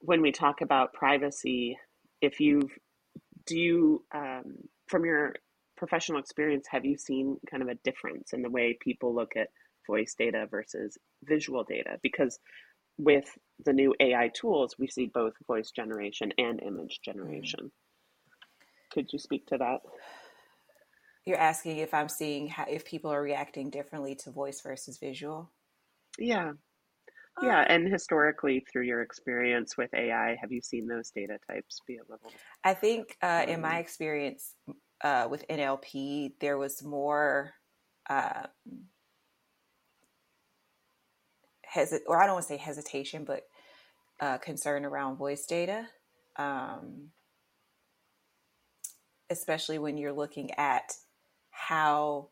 [SPEAKER 2] when we talk about privacy, if you've, do you, um, from your professional experience, have you seen kind of a difference in the way people look at voice data versus visual data? Because with the new AI tools, we see both voice generation and image mm-hmm. generation. Mm-hmm. Could you speak to that?
[SPEAKER 3] You're asking if I'm seeing how, if people are reacting differently to voice versus visual.
[SPEAKER 2] Yeah. Yeah, um, and historically, through your experience with AI, have you seen those data types be a little?
[SPEAKER 3] I think, uh, um, in my experience uh, with NLP, there was more uh, hesit, or I don't want to say hesitation, but uh, concern around voice data, um, especially when you're looking at how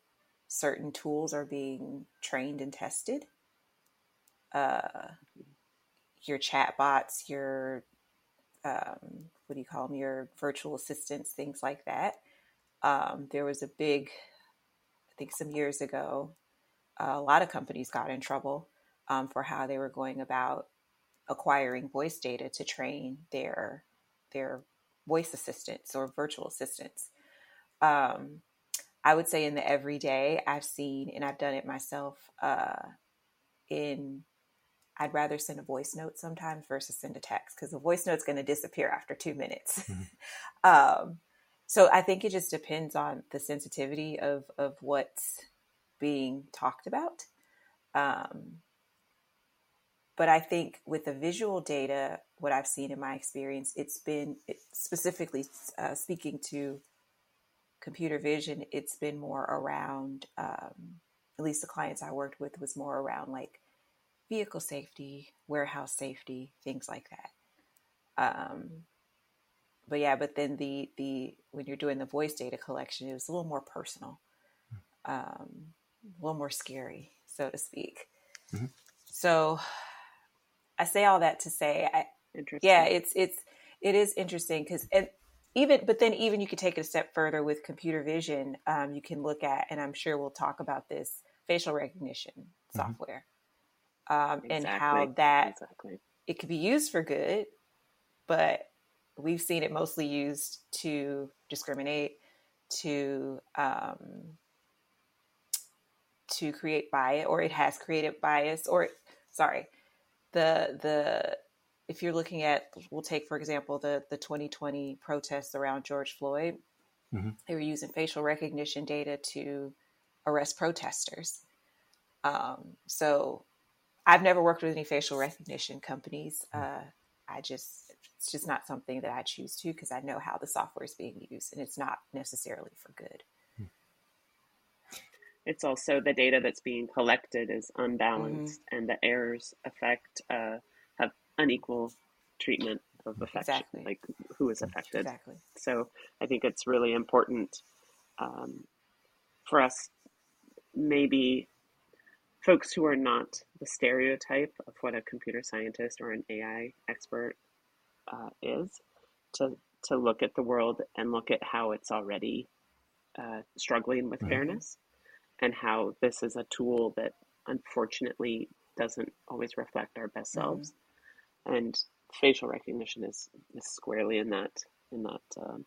[SPEAKER 3] certain tools are being trained and tested. Uh, your chat bots, your um, what do you call them? Your virtual assistants, things like that. Um, there was a big, I think, some years ago, a lot of companies got in trouble um, for how they were going about acquiring voice data to train their their voice assistants or virtual assistants. Um, I would say in the everyday, I've seen and I've done it myself. Uh, in I'd rather send a voice note sometimes versus send a text because the voice note's going to disappear after two minutes. Mm-hmm. um, so I think it just depends on the sensitivity of of what's being talked about. Um, but I think with the visual data, what I've seen in my experience, it's been specifically uh, speaking to computer vision, it's been more around, um, at least the clients I worked with was more around like vehicle safety, warehouse safety, things like that. Um, but yeah, but then the the when you're doing the voice data collection, it was a little more personal, um, a little more scary, so to speak. Mm-hmm. So I say all that to say, I, yeah, it's it's it is interesting because even but then even you could take it a step further with computer vision um, you can look at and i'm sure we'll talk about this facial recognition mm-hmm. software um, exactly. and how that exactly. it could be used for good but we've seen it mostly used to discriminate to um, to create bias or it has created bias or sorry the the if you're looking at, we'll take for example the the 2020 protests around George Floyd. Mm-hmm. They were using facial recognition data to arrest protesters. Um, so I've never worked with any facial recognition companies. Hmm. Uh, I just, it's just not something that I choose to because I know how the software is being used and it's not necessarily for good. Hmm.
[SPEAKER 2] It's also the data that's being collected is unbalanced mm-hmm. and the errors affect, uh, have unequal treatment of affection, exactly. like who is affected.
[SPEAKER 3] Exactly.
[SPEAKER 2] So I think it's really important um, for us, maybe folks who are not the stereotype of what a computer scientist or an AI expert uh, is, to to look at the world and look at how it's already uh, struggling with mm-hmm. fairness, and how this is a tool that unfortunately doesn't always reflect our best mm-hmm. selves, mm-hmm. And facial recognition is, is squarely in that in that. Um,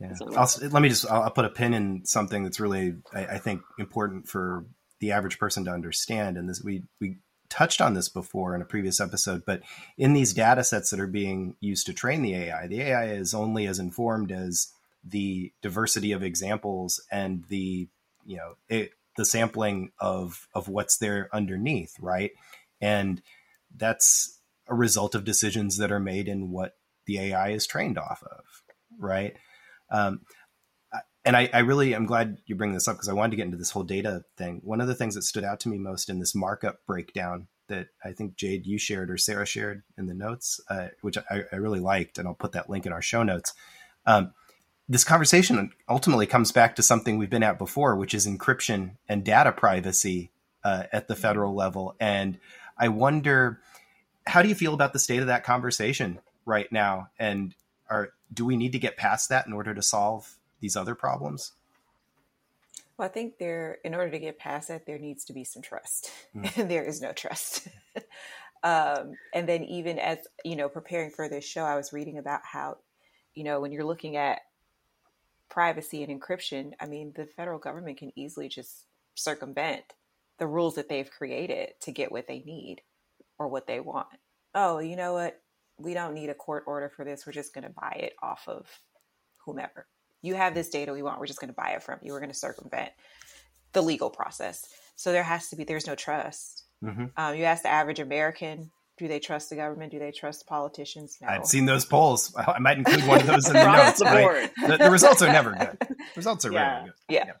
[SPEAKER 1] yeah. I'll, let me just I'll, put a pin in something that's really I, I, think important for the average person to understand. And this we we touched on this before in a previous episode, but in these data sets that are being used to train the AI, the AI is only as informed as the diversity of examples and the you know it, the sampling of of what's there underneath, right? And that's a result of decisions that are made in what the AI is trained off of, right? Um, and I, I, really am glad you bring this up because I wanted to get into this whole data thing. One of the things that stood out to me most in this markup breakdown that I think Jade you shared or Sarah shared in the notes, uh, which I, I, really liked, and I'll put that link in our show notes. Um, this conversation ultimately comes back to something we've been at before, which is encryption and data privacy uh, at the federal level. And I wonder how do you feel about the state of that conversation right now? And are do we need to get past that in order to solve these other problems?
[SPEAKER 3] Well, I think there, in order to get past that, there needs to be some trust, mm. and there is no trust. um, and then, even as you know, preparing for this show, I was reading about how, you know, when you're looking at privacy and encryption, I mean, the federal government can easily just circumvent the rules that they've created to get what they need or what they want. Oh, you know what? We don't need a court order for this. We're just going to buy it off of whomever. You have this data we want. We're just going to buy it from you. We're going to circumvent the legal process. So there has to be, there's no trust. Mm-hmm. Um, you ask the average American, do they trust the government? Do they trust politicians?
[SPEAKER 1] No. I've seen those polls. I might include one of those in the notes. The, right? the, the, results are never good. The Results are yeah.
[SPEAKER 3] good. Yeah.
[SPEAKER 2] yeah.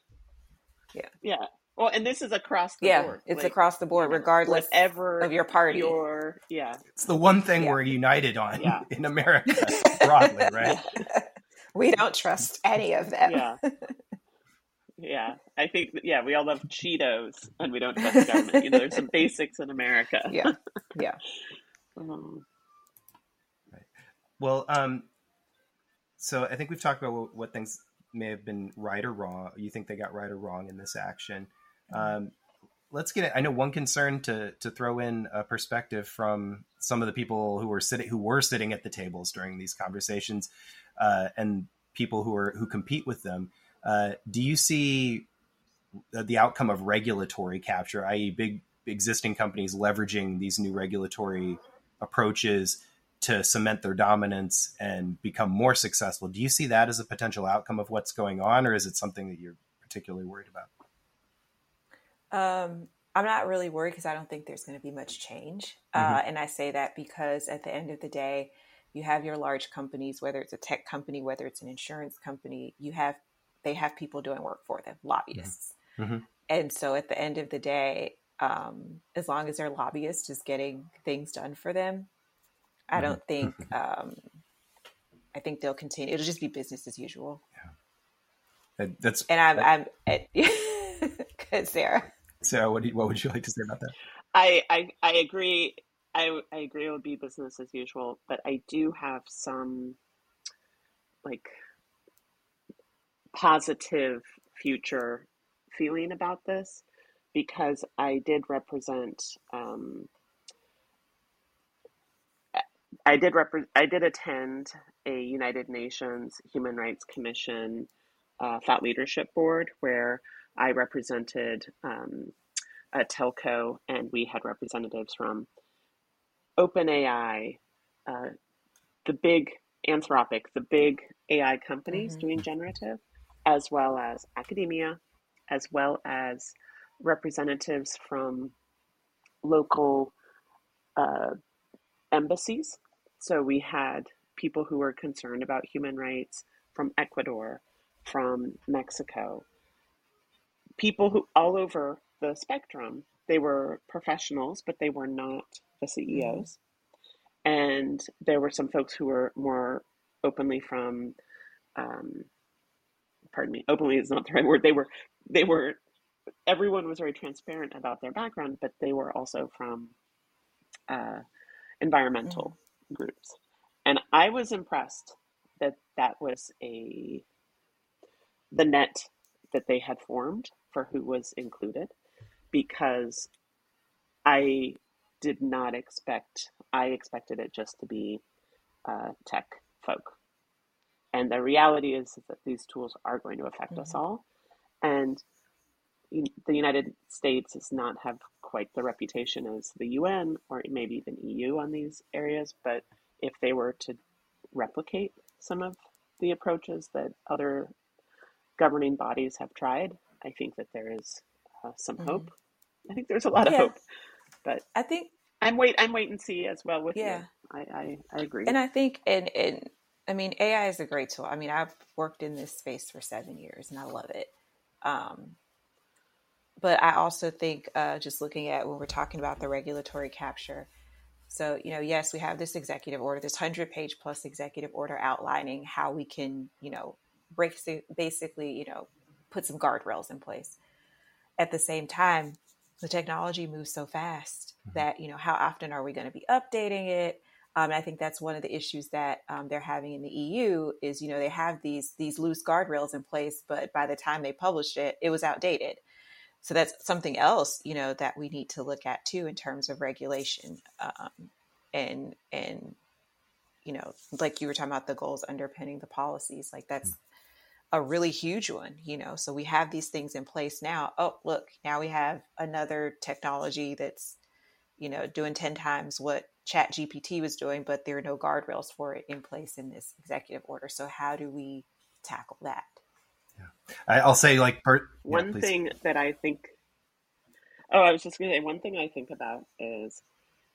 [SPEAKER 2] Yeah. Yeah. Well, and this is across the
[SPEAKER 3] yeah,
[SPEAKER 2] board.
[SPEAKER 3] it's like, across the board, regardless whatever of your party.
[SPEAKER 2] Your yeah,
[SPEAKER 1] it's the one thing yeah. we're united on yeah. in America broadly, right?
[SPEAKER 3] we don't trust any of them.
[SPEAKER 2] Yeah, yeah. I think yeah, we all love Cheetos, and we don't trust government. You know, there's some basics in America.
[SPEAKER 3] Yeah, yeah. um,
[SPEAKER 1] right. Well, um, so I think we've talked about what, what things may have been right or wrong. You think they got right or wrong in this action? Um, let's get it. I know one concern to to throw in a perspective from some of the people who were sitting who were sitting at the tables during these conversations, uh, and people who are who compete with them. Uh, do you see the outcome of regulatory capture, i.e., big existing companies leveraging these new regulatory approaches to cement their dominance and become more successful? Do you see that as a potential outcome of what's going on, or is it something that you're particularly worried about?
[SPEAKER 3] Um, I'm not really worried because I don't think there's going to be much change. Uh, mm-hmm. Uh, and I say that because at the end of the day, you have your large companies, whether it's a tech company, whether it's an insurance company, you have they have people doing work for them, lobbyists. Mm-hmm. mm-hmm. And so at the end of the day, um, as long as their lobbyist is getting things done for them, I mm-hmm. don't think. Um, I think they'll continue. It'll just be business as usual.
[SPEAKER 1] Yeah. That's
[SPEAKER 3] and I'm I'm good, Sarah.
[SPEAKER 1] Sarah, what, you, what would you like to say about that?
[SPEAKER 2] I, I, I agree. I, I agree it would be business as usual, but I do have some like positive future feeling about this because I did represent um, I did rep- I did attend a United Nations Human Rights Commission uh, thought leadership board where I represented um, a telco, and we had representatives from OpenAI, uh, the big Anthropic, the big AI companies
[SPEAKER 3] Mm-hmm.
[SPEAKER 2] doing generative, as well as academia, as well as representatives from local uh, embassies. So we had people who were concerned about human rights from Ecuador, from Mexico, people who all over the spectrum. They were professionals, but they were not the CEOs. And there were some folks who were more openly from, um, pardon me, openly is not the right word. They were, they were, everyone was very transparent about their background, but they were also from uh, environmental groups. And I was impressed that that was a the net that they had formed for who was included because I did not expect I expected it just to be uh, tech folk. And the reality is that these tools are going to affect us all. And the United States does not have quite the reputation as the UN or maybe even EU on these areas, but if they were to replicate some of the approaches that other governing bodies have tried, I think that there is uh, some
[SPEAKER 3] Mhm.
[SPEAKER 2] hope. I think there's a lot of hope, but
[SPEAKER 3] I think
[SPEAKER 2] I'm wait I'm wait and see as well with
[SPEAKER 3] Yeah.
[SPEAKER 2] you. I, I, I agree.
[SPEAKER 3] And I think, and, and I mean, AI is a great tool. I mean, I've worked in this space for seven years and I love it. Um, but I also think, uh, just looking at when we're talking about the regulatory capture, so, you know, yes, we have this executive order, this 100 page plus executive order outlining how we can, you know, break, basically, you know, put some guardrails in place. At the same time, the technology moves so fast that, you know, how often are we going to be updating it? Um, and I think that's one of the issues that um, they're having in the EU is, you know, they have these these loose guardrails in place, but by the time they published it, it was outdated. So that's something else, you know, that we need to look at too in terms of regulation, um, and and you know, like you were talking about the goals underpinning the policies, like that's a really huge one, you know. So we have these things in place now. Oh, look, now we have another technology that's, you know, doing 10 times what Chat GPT was doing, but there are no guardrails for it in place in this executive order. So how do we tackle that?
[SPEAKER 1] Yeah. I'll say like per,
[SPEAKER 2] one
[SPEAKER 1] please.
[SPEAKER 2] thing that I think, oh, I was just going to say, one thing I think about is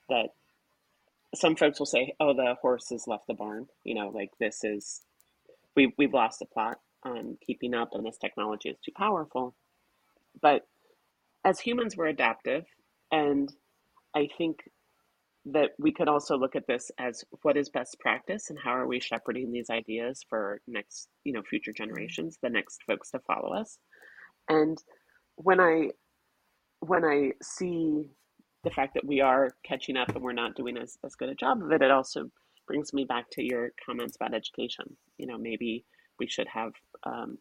[SPEAKER 2] that some folks will say, oh, the horse has left the barn. You know, like this is, we, we've lost the plot on keeping up and this technology is too powerful. But as humans, we're adaptive. And I think that we could also look at this as what is best practice and how are we shepherding these ideas for next you know future generations the next folks to follow us and when i when i see the fact that we are catching up and we're not doing as, as good a job of it it also brings me back to your comments about education you know maybe we should have um,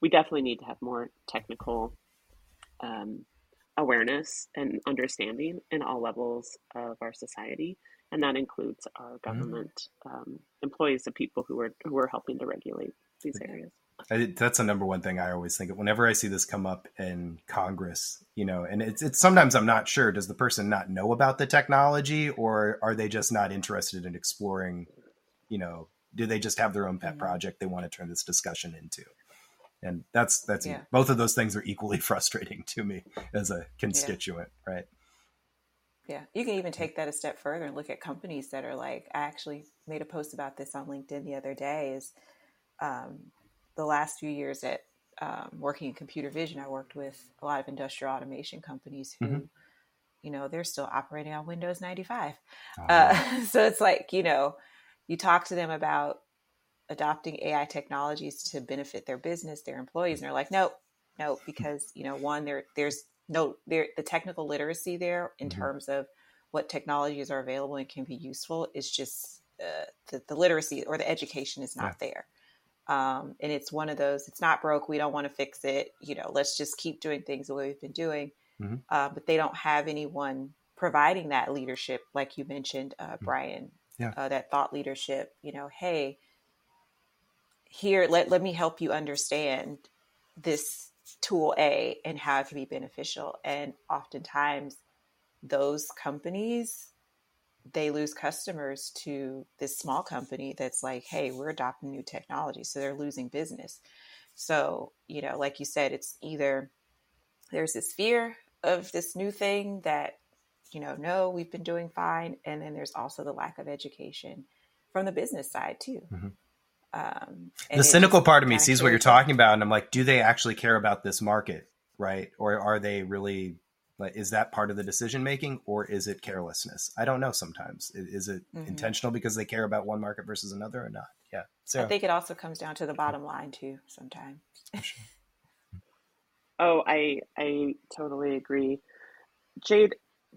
[SPEAKER 2] we definitely need to have more technical um, awareness and understanding in all levels of our society, and that includes our government um, employees, the people who are who are helping to regulate these areas.
[SPEAKER 1] I, that's the number one thing I always think of. Whenever I see this come up in Congress, you know, and it's, it's sometimes I'm not sure, does the person not know about the technology or are they just not interested in exploring, you know, do they just have their own pet
[SPEAKER 3] Mhm.
[SPEAKER 1] project they want to turn this discussion into? And that's, that's,
[SPEAKER 3] Yeah.
[SPEAKER 1] both of those things are equally frustrating to me as a constituent, right?
[SPEAKER 3] Yeah, you can even take that a step further and look at companies that are like. I actually made a post about this on LinkedIn the other day. Is um, the last few years at um, working in computer vision, I worked with a lot of industrial automation companies who,
[SPEAKER 1] Mhm.
[SPEAKER 3] you know, they're still operating on Windows ninety five.
[SPEAKER 1] Oh,
[SPEAKER 3] Uh, so it's like you know, you talk to them about adopting AI technologies to benefit their business, their employees, and they're like, nope, nope, because you know, one, there there's no there the technical literacy there in
[SPEAKER 1] Mhm.
[SPEAKER 3] terms of what technologies are available and can be useful is just uh, the, the literacy or the education is not there. Um, and it's one of those, it's not broke. We don't want to fix it. You know, let's just keep doing things the way we've been doing.
[SPEAKER 1] Mhm.
[SPEAKER 3] Uh, but they don't have anyone providing that leadership, like you mentioned, uh, Brian,
[SPEAKER 1] Yeah.
[SPEAKER 3] uh, that thought leadership, you know, hey, here, let, let me help you understand this tool A and how it can be beneficial. And oftentimes those companies they lose customers to this small company that's like, hey, we're adopting new technology. So they're losing business. So, you know, like you said, it's either there's this fear of this new thing that, you know, no, we've been doing fine. And then there's also the lack of education from the business side, too. Mm-hmm.
[SPEAKER 1] Um, the cynical part of me sees what you're talking about, and I'm like, do they actually care about this market, right? Or are they really like, is that part of the decision making, or is it carelessness? I don't know. Sometimes is it mm-hmm. intentional because they care about one market versus another, or not? Yeah.
[SPEAKER 3] So I think it also comes down to the bottom line too. Sometimes.
[SPEAKER 2] oh, I I totally agree, Jade.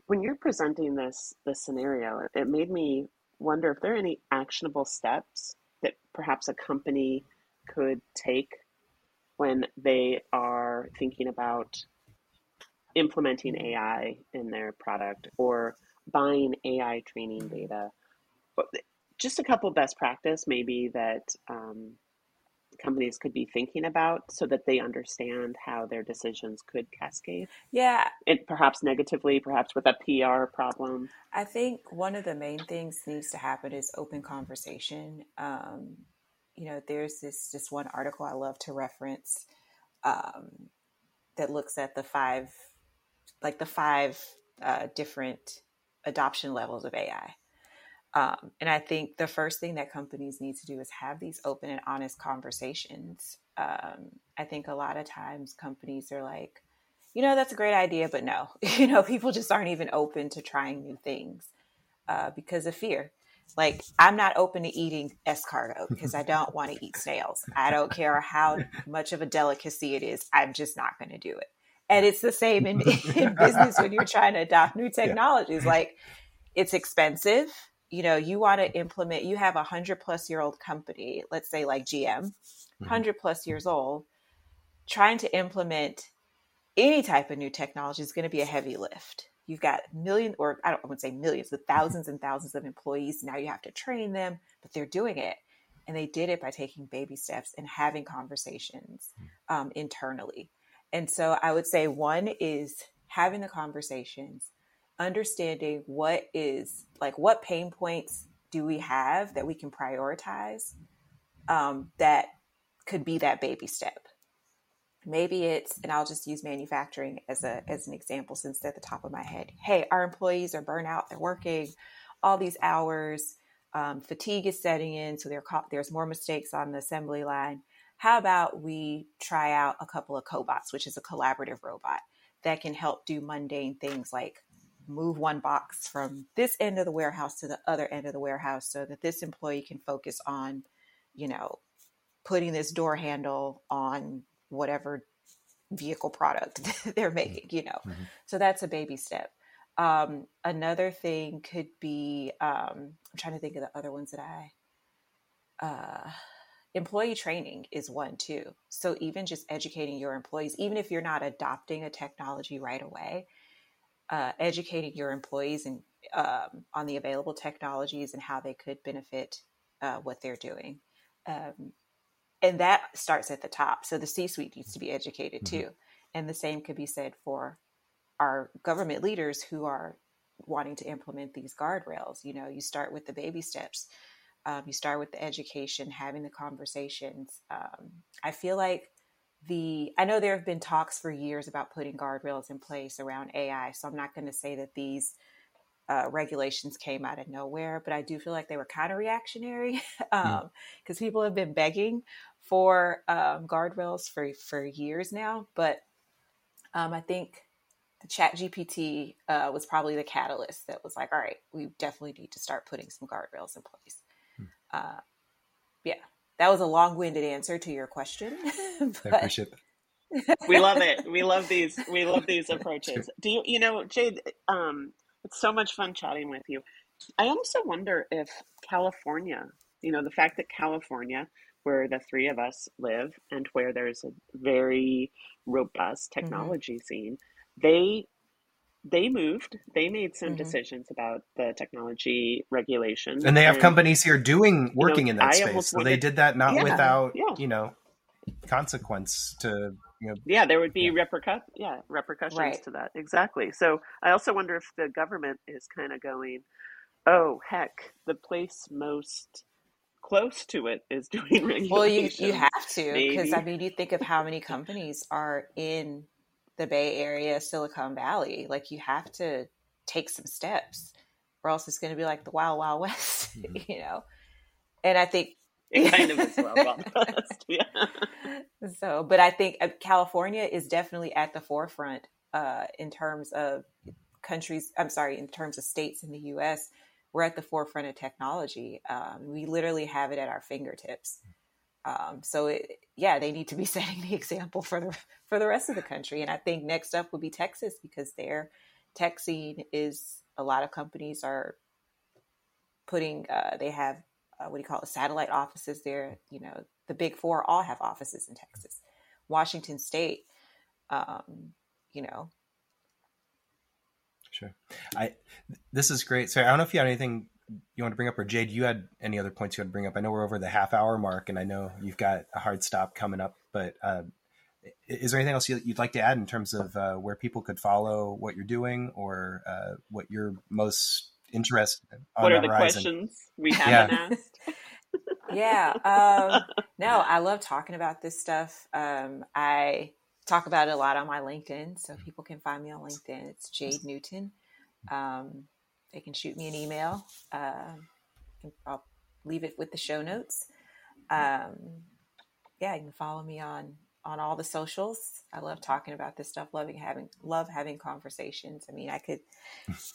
[SPEAKER 2] When you're presenting this this scenario, it made me wonder if there are any actionable steps that perhaps a company could take when they are thinking about implementing AI in their product or buying AI training data. Just a couple best practice maybe that um, companies could be thinking about so that they understand how their decisions could cascade.
[SPEAKER 3] Yeah.
[SPEAKER 2] And perhaps negatively, perhaps with a PR problem.
[SPEAKER 3] I think one of the main things needs to happen is open conversation. Um, you know, there's this this one article I love to reference um, that looks at the five, like the five uh, different adoption levels of AI. Um, and I think the first thing that companies need to do is have these open and honest conversations. Um, I think a lot of times companies are like, you know, that's a great idea, but no, you know, people just aren't even open to trying new things uh, because of fear. Like, I'm not open to eating escargot because I don't want to eat snails. I don't care how much of a delicacy it is. I'm just not going to do it. And it's the same in, in business when you're trying to adopt new technologies. Yeah. Like, it's expensive. You know, you want to implement, you have a hundred plus year old company, let's say like GM, 100 mm-hmm. plus years old, trying to implement any type of new technology is going to be a heavy lift you've got millions, or I don't I would say millions, but thousands and thousands of employees. Now you have to train them, but they're doing it. And they did it by taking baby steps and having conversations um, internally. And so I would say one is having the conversations, understanding what is like what pain points do we have that we can prioritize um, that could be that baby step? Maybe it's and i'll just use manufacturing as a as an example since they're at the top of my head. Hey our employees are burnout they're working all these hours um, fatigue is setting in so there's more mistakes on the assembly line. How about we try out a couple of cobots which is a collaborative robot that can help do mundane things like move one box from this end of the warehouse to the other end of the warehouse so that this employee can focus on you know putting this door handle on whatever vehicle product they're mm-hmm. making, you know. Mm-hmm. So that's a baby step. Um, another thing could be um, I'm trying to think of the other ones that I uh, employee training is one too. So even just educating your employees, even if you're not adopting a technology right away, uh, educating your employees and um, on the available technologies and how they could benefit uh, what they're doing. Um, and that starts at the top. So the C suite needs to be educated mm-hmm. too. And the same could be said for our government leaders who are wanting to implement these guardrails. You know, you start with the baby steps. Um, you start with the education, having the conversations. Um, I feel like the I know there have been talks for years about putting guardrails in place around AI, so I'm not going to say that these uh, regulations came out of nowhere, but I do feel like they were kind of reactionary because um, mm. people have been begging for um, guardrails for for years now. But um, I think the Chat GPT uh, was probably the catalyst that was like, all right, we definitely need to start putting some guardrails in place. Mm. Uh, yeah, that was a long winded answer to your question.
[SPEAKER 1] but... I appreciate
[SPEAKER 2] that. we love it. We love these. We love these approaches. Do you, you know, Jade? Um, it's so much fun chatting with you. I also wonder if California, you know, the fact that California, where the three of us live and where there's a very robust mm-hmm. technology mm-hmm. scene, they they moved. They made some mm-hmm. decisions about the technology regulations,
[SPEAKER 1] and they have and, companies here doing working you know, in that I space. So they did that not yeah, without yeah. you know consequence to you know,
[SPEAKER 2] yeah, there would be yeah. repercut yeah repercussions right. to that exactly. So I also wonder if the government is kind of going, Oh heck, the place most close to it is doing regulations.
[SPEAKER 3] Well, you you have to because. I mean, you think of how many companies are in the Bay Area, Silicon Valley. Like you have to take some steps, or else it's going to be like the Wild Wild West,
[SPEAKER 1] Mhm.
[SPEAKER 3] you know. And I think
[SPEAKER 2] It kind of is well balanced. Yeah.
[SPEAKER 3] so, but I think uh, California is definitely at the forefront uh, in terms of countries. I'm sorry, in terms of states in the U.S. We're at the forefront of technology. Um, we literally have it at our fingertips. Um, so, it, yeah, they need to be setting the example for the for the rest of the country. And I think next up would be Texas because their tech scene is a lot of companies are putting. Uh, they have uh, what do you call it? Satellite offices there. You know, the big four all have offices in Texas. Washington State, um, you know,
[SPEAKER 1] Sure. I this is great. So I don't know if you had anything you want to bring up, or Jade, you had any other points you want to bring up. I know we're over the half hour mark, and I know you've got a hard stop coming up. But uh, is there anything else you- you'd like to add in terms of uh, where people could follow what you're doing, or uh, what you're most interested in on
[SPEAKER 2] What
[SPEAKER 1] the
[SPEAKER 2] are the
[SPEAKER 1] horizon?
[SPEAKER 2] questions we haven't asked?
[SPEAKER 3] yeah. Um, no, I love talking about this stuff. Um, I talk about it a lot on my LinkedIn, so people can find me on LinkedIn. It's Jade Newton. Um, they can shoot me an email. Um, and I'll leave it with the show notes. Um, yeah, you can follow me on on all the socials. I love talking about this stuff. Loving having love having conversations. I mean, I could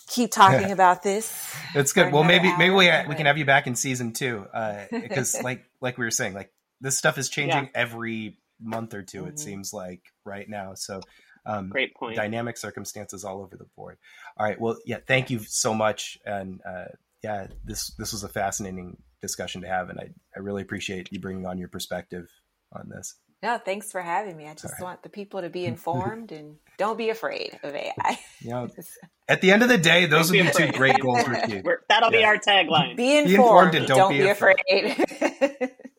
[SPEAKER 3] keep talking about this.
[SPEAKER 1] It's good. Well, maybe maybe we we can have you back in season two because like like we were saying, like this stuff is changing every month or 2 It
[SPEAKER 3] Mhm.
[SPEAKER 1] seems like right now. So um,
[SPEAKER 2] Great point.
[SPEAKER 1] dynamic circumstances all over the board. All right. Well, yeah. Thank you so much, and uh, yeah, this this was a fascinating discussion to have, and I I really appreciate you bringing on your perspective on this.
[SPEAKER 3] No, thanks for having me. I just
[SPEAKER 1] right.
[SPEAKER 3] want the people to be informed and don't be afraid of AI.
[SPEAKER 1] You know, at the end of the day, those
[SPEAKER 2] Don't
[SPEAKER 1] would
[SPEAKER 2] be
[SPEAKER 1] be two great goals for you.
[SPEAKER 2] That'll be our tagline.
[SPEAKER 3] be informed,
[SPEAKER 1] informed and
[SPEAKER 3] don't,
[SPEAKER 1] don't
[SPEAKER 3] be
[SPEAKER 1] be
[SPEAKER 3] afraid.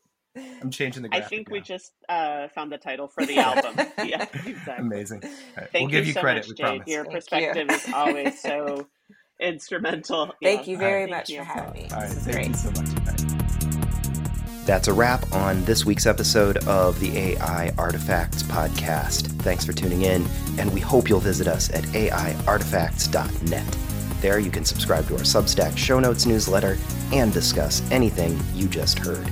[SPEAKER 1] I'm changing the. Game.
[SPEAKER 2] I
[SPEAKER 1] Graphic
[SPEAKER 2] think we just uh, found the title for the album. yeah, exactly.
[SPEAKER 1] amazing. All right.
[SPEAKER 2] Thank
[SPEAKER 1] we'll give
[SPEAKER 2] you,
[SPEAKER 1] you
[SPEAKER 2] so
[SPEAKER 1] credit.
[SPEAKER 2] much,
[SPEAKER 1] we
[SPEAKER 2] Jade. Your
[SPEAKER 3] Thank you.
[SPEAKER 2] perspective is always so instrumental.
[SPEAKER 3] Thank
[SPEAKER 2] Yeah.
[SPEAKER 3] you very
[SPEAKER 2] Thank
[SPEAKER 3] much
[SPEAKER 2] you.
[SPEAKER 3] for having me.
[SPEAKER 1] All right.
[SPEAKER 3] This is
[SPEAKER 1] Thank
[SPEAKER 3] great.
[SPEAKER 1] you so much. All right.
[SPEAKER 4] That's a wrap on this week's episode of the AI Artifacts podcast. Thanks for tuning in, and we hope you'll visit us at aiartifacts.net. There you can subscribe to our Substack show notes newsletter and discuss anything you just heard.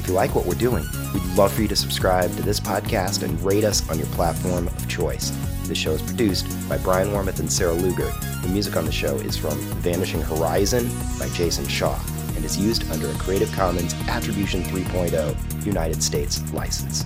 [SPEAKER 4] If you like what we're doing, we'd love for you to subscribe to this podcast and rate us on your platform of choice. The show is produced by Brian Wormuth and Sarah Luger. The music on the show is from Vanishing Horizon by Jason Shaw and is used under a Creative Commons Attribution 3.0 United States license.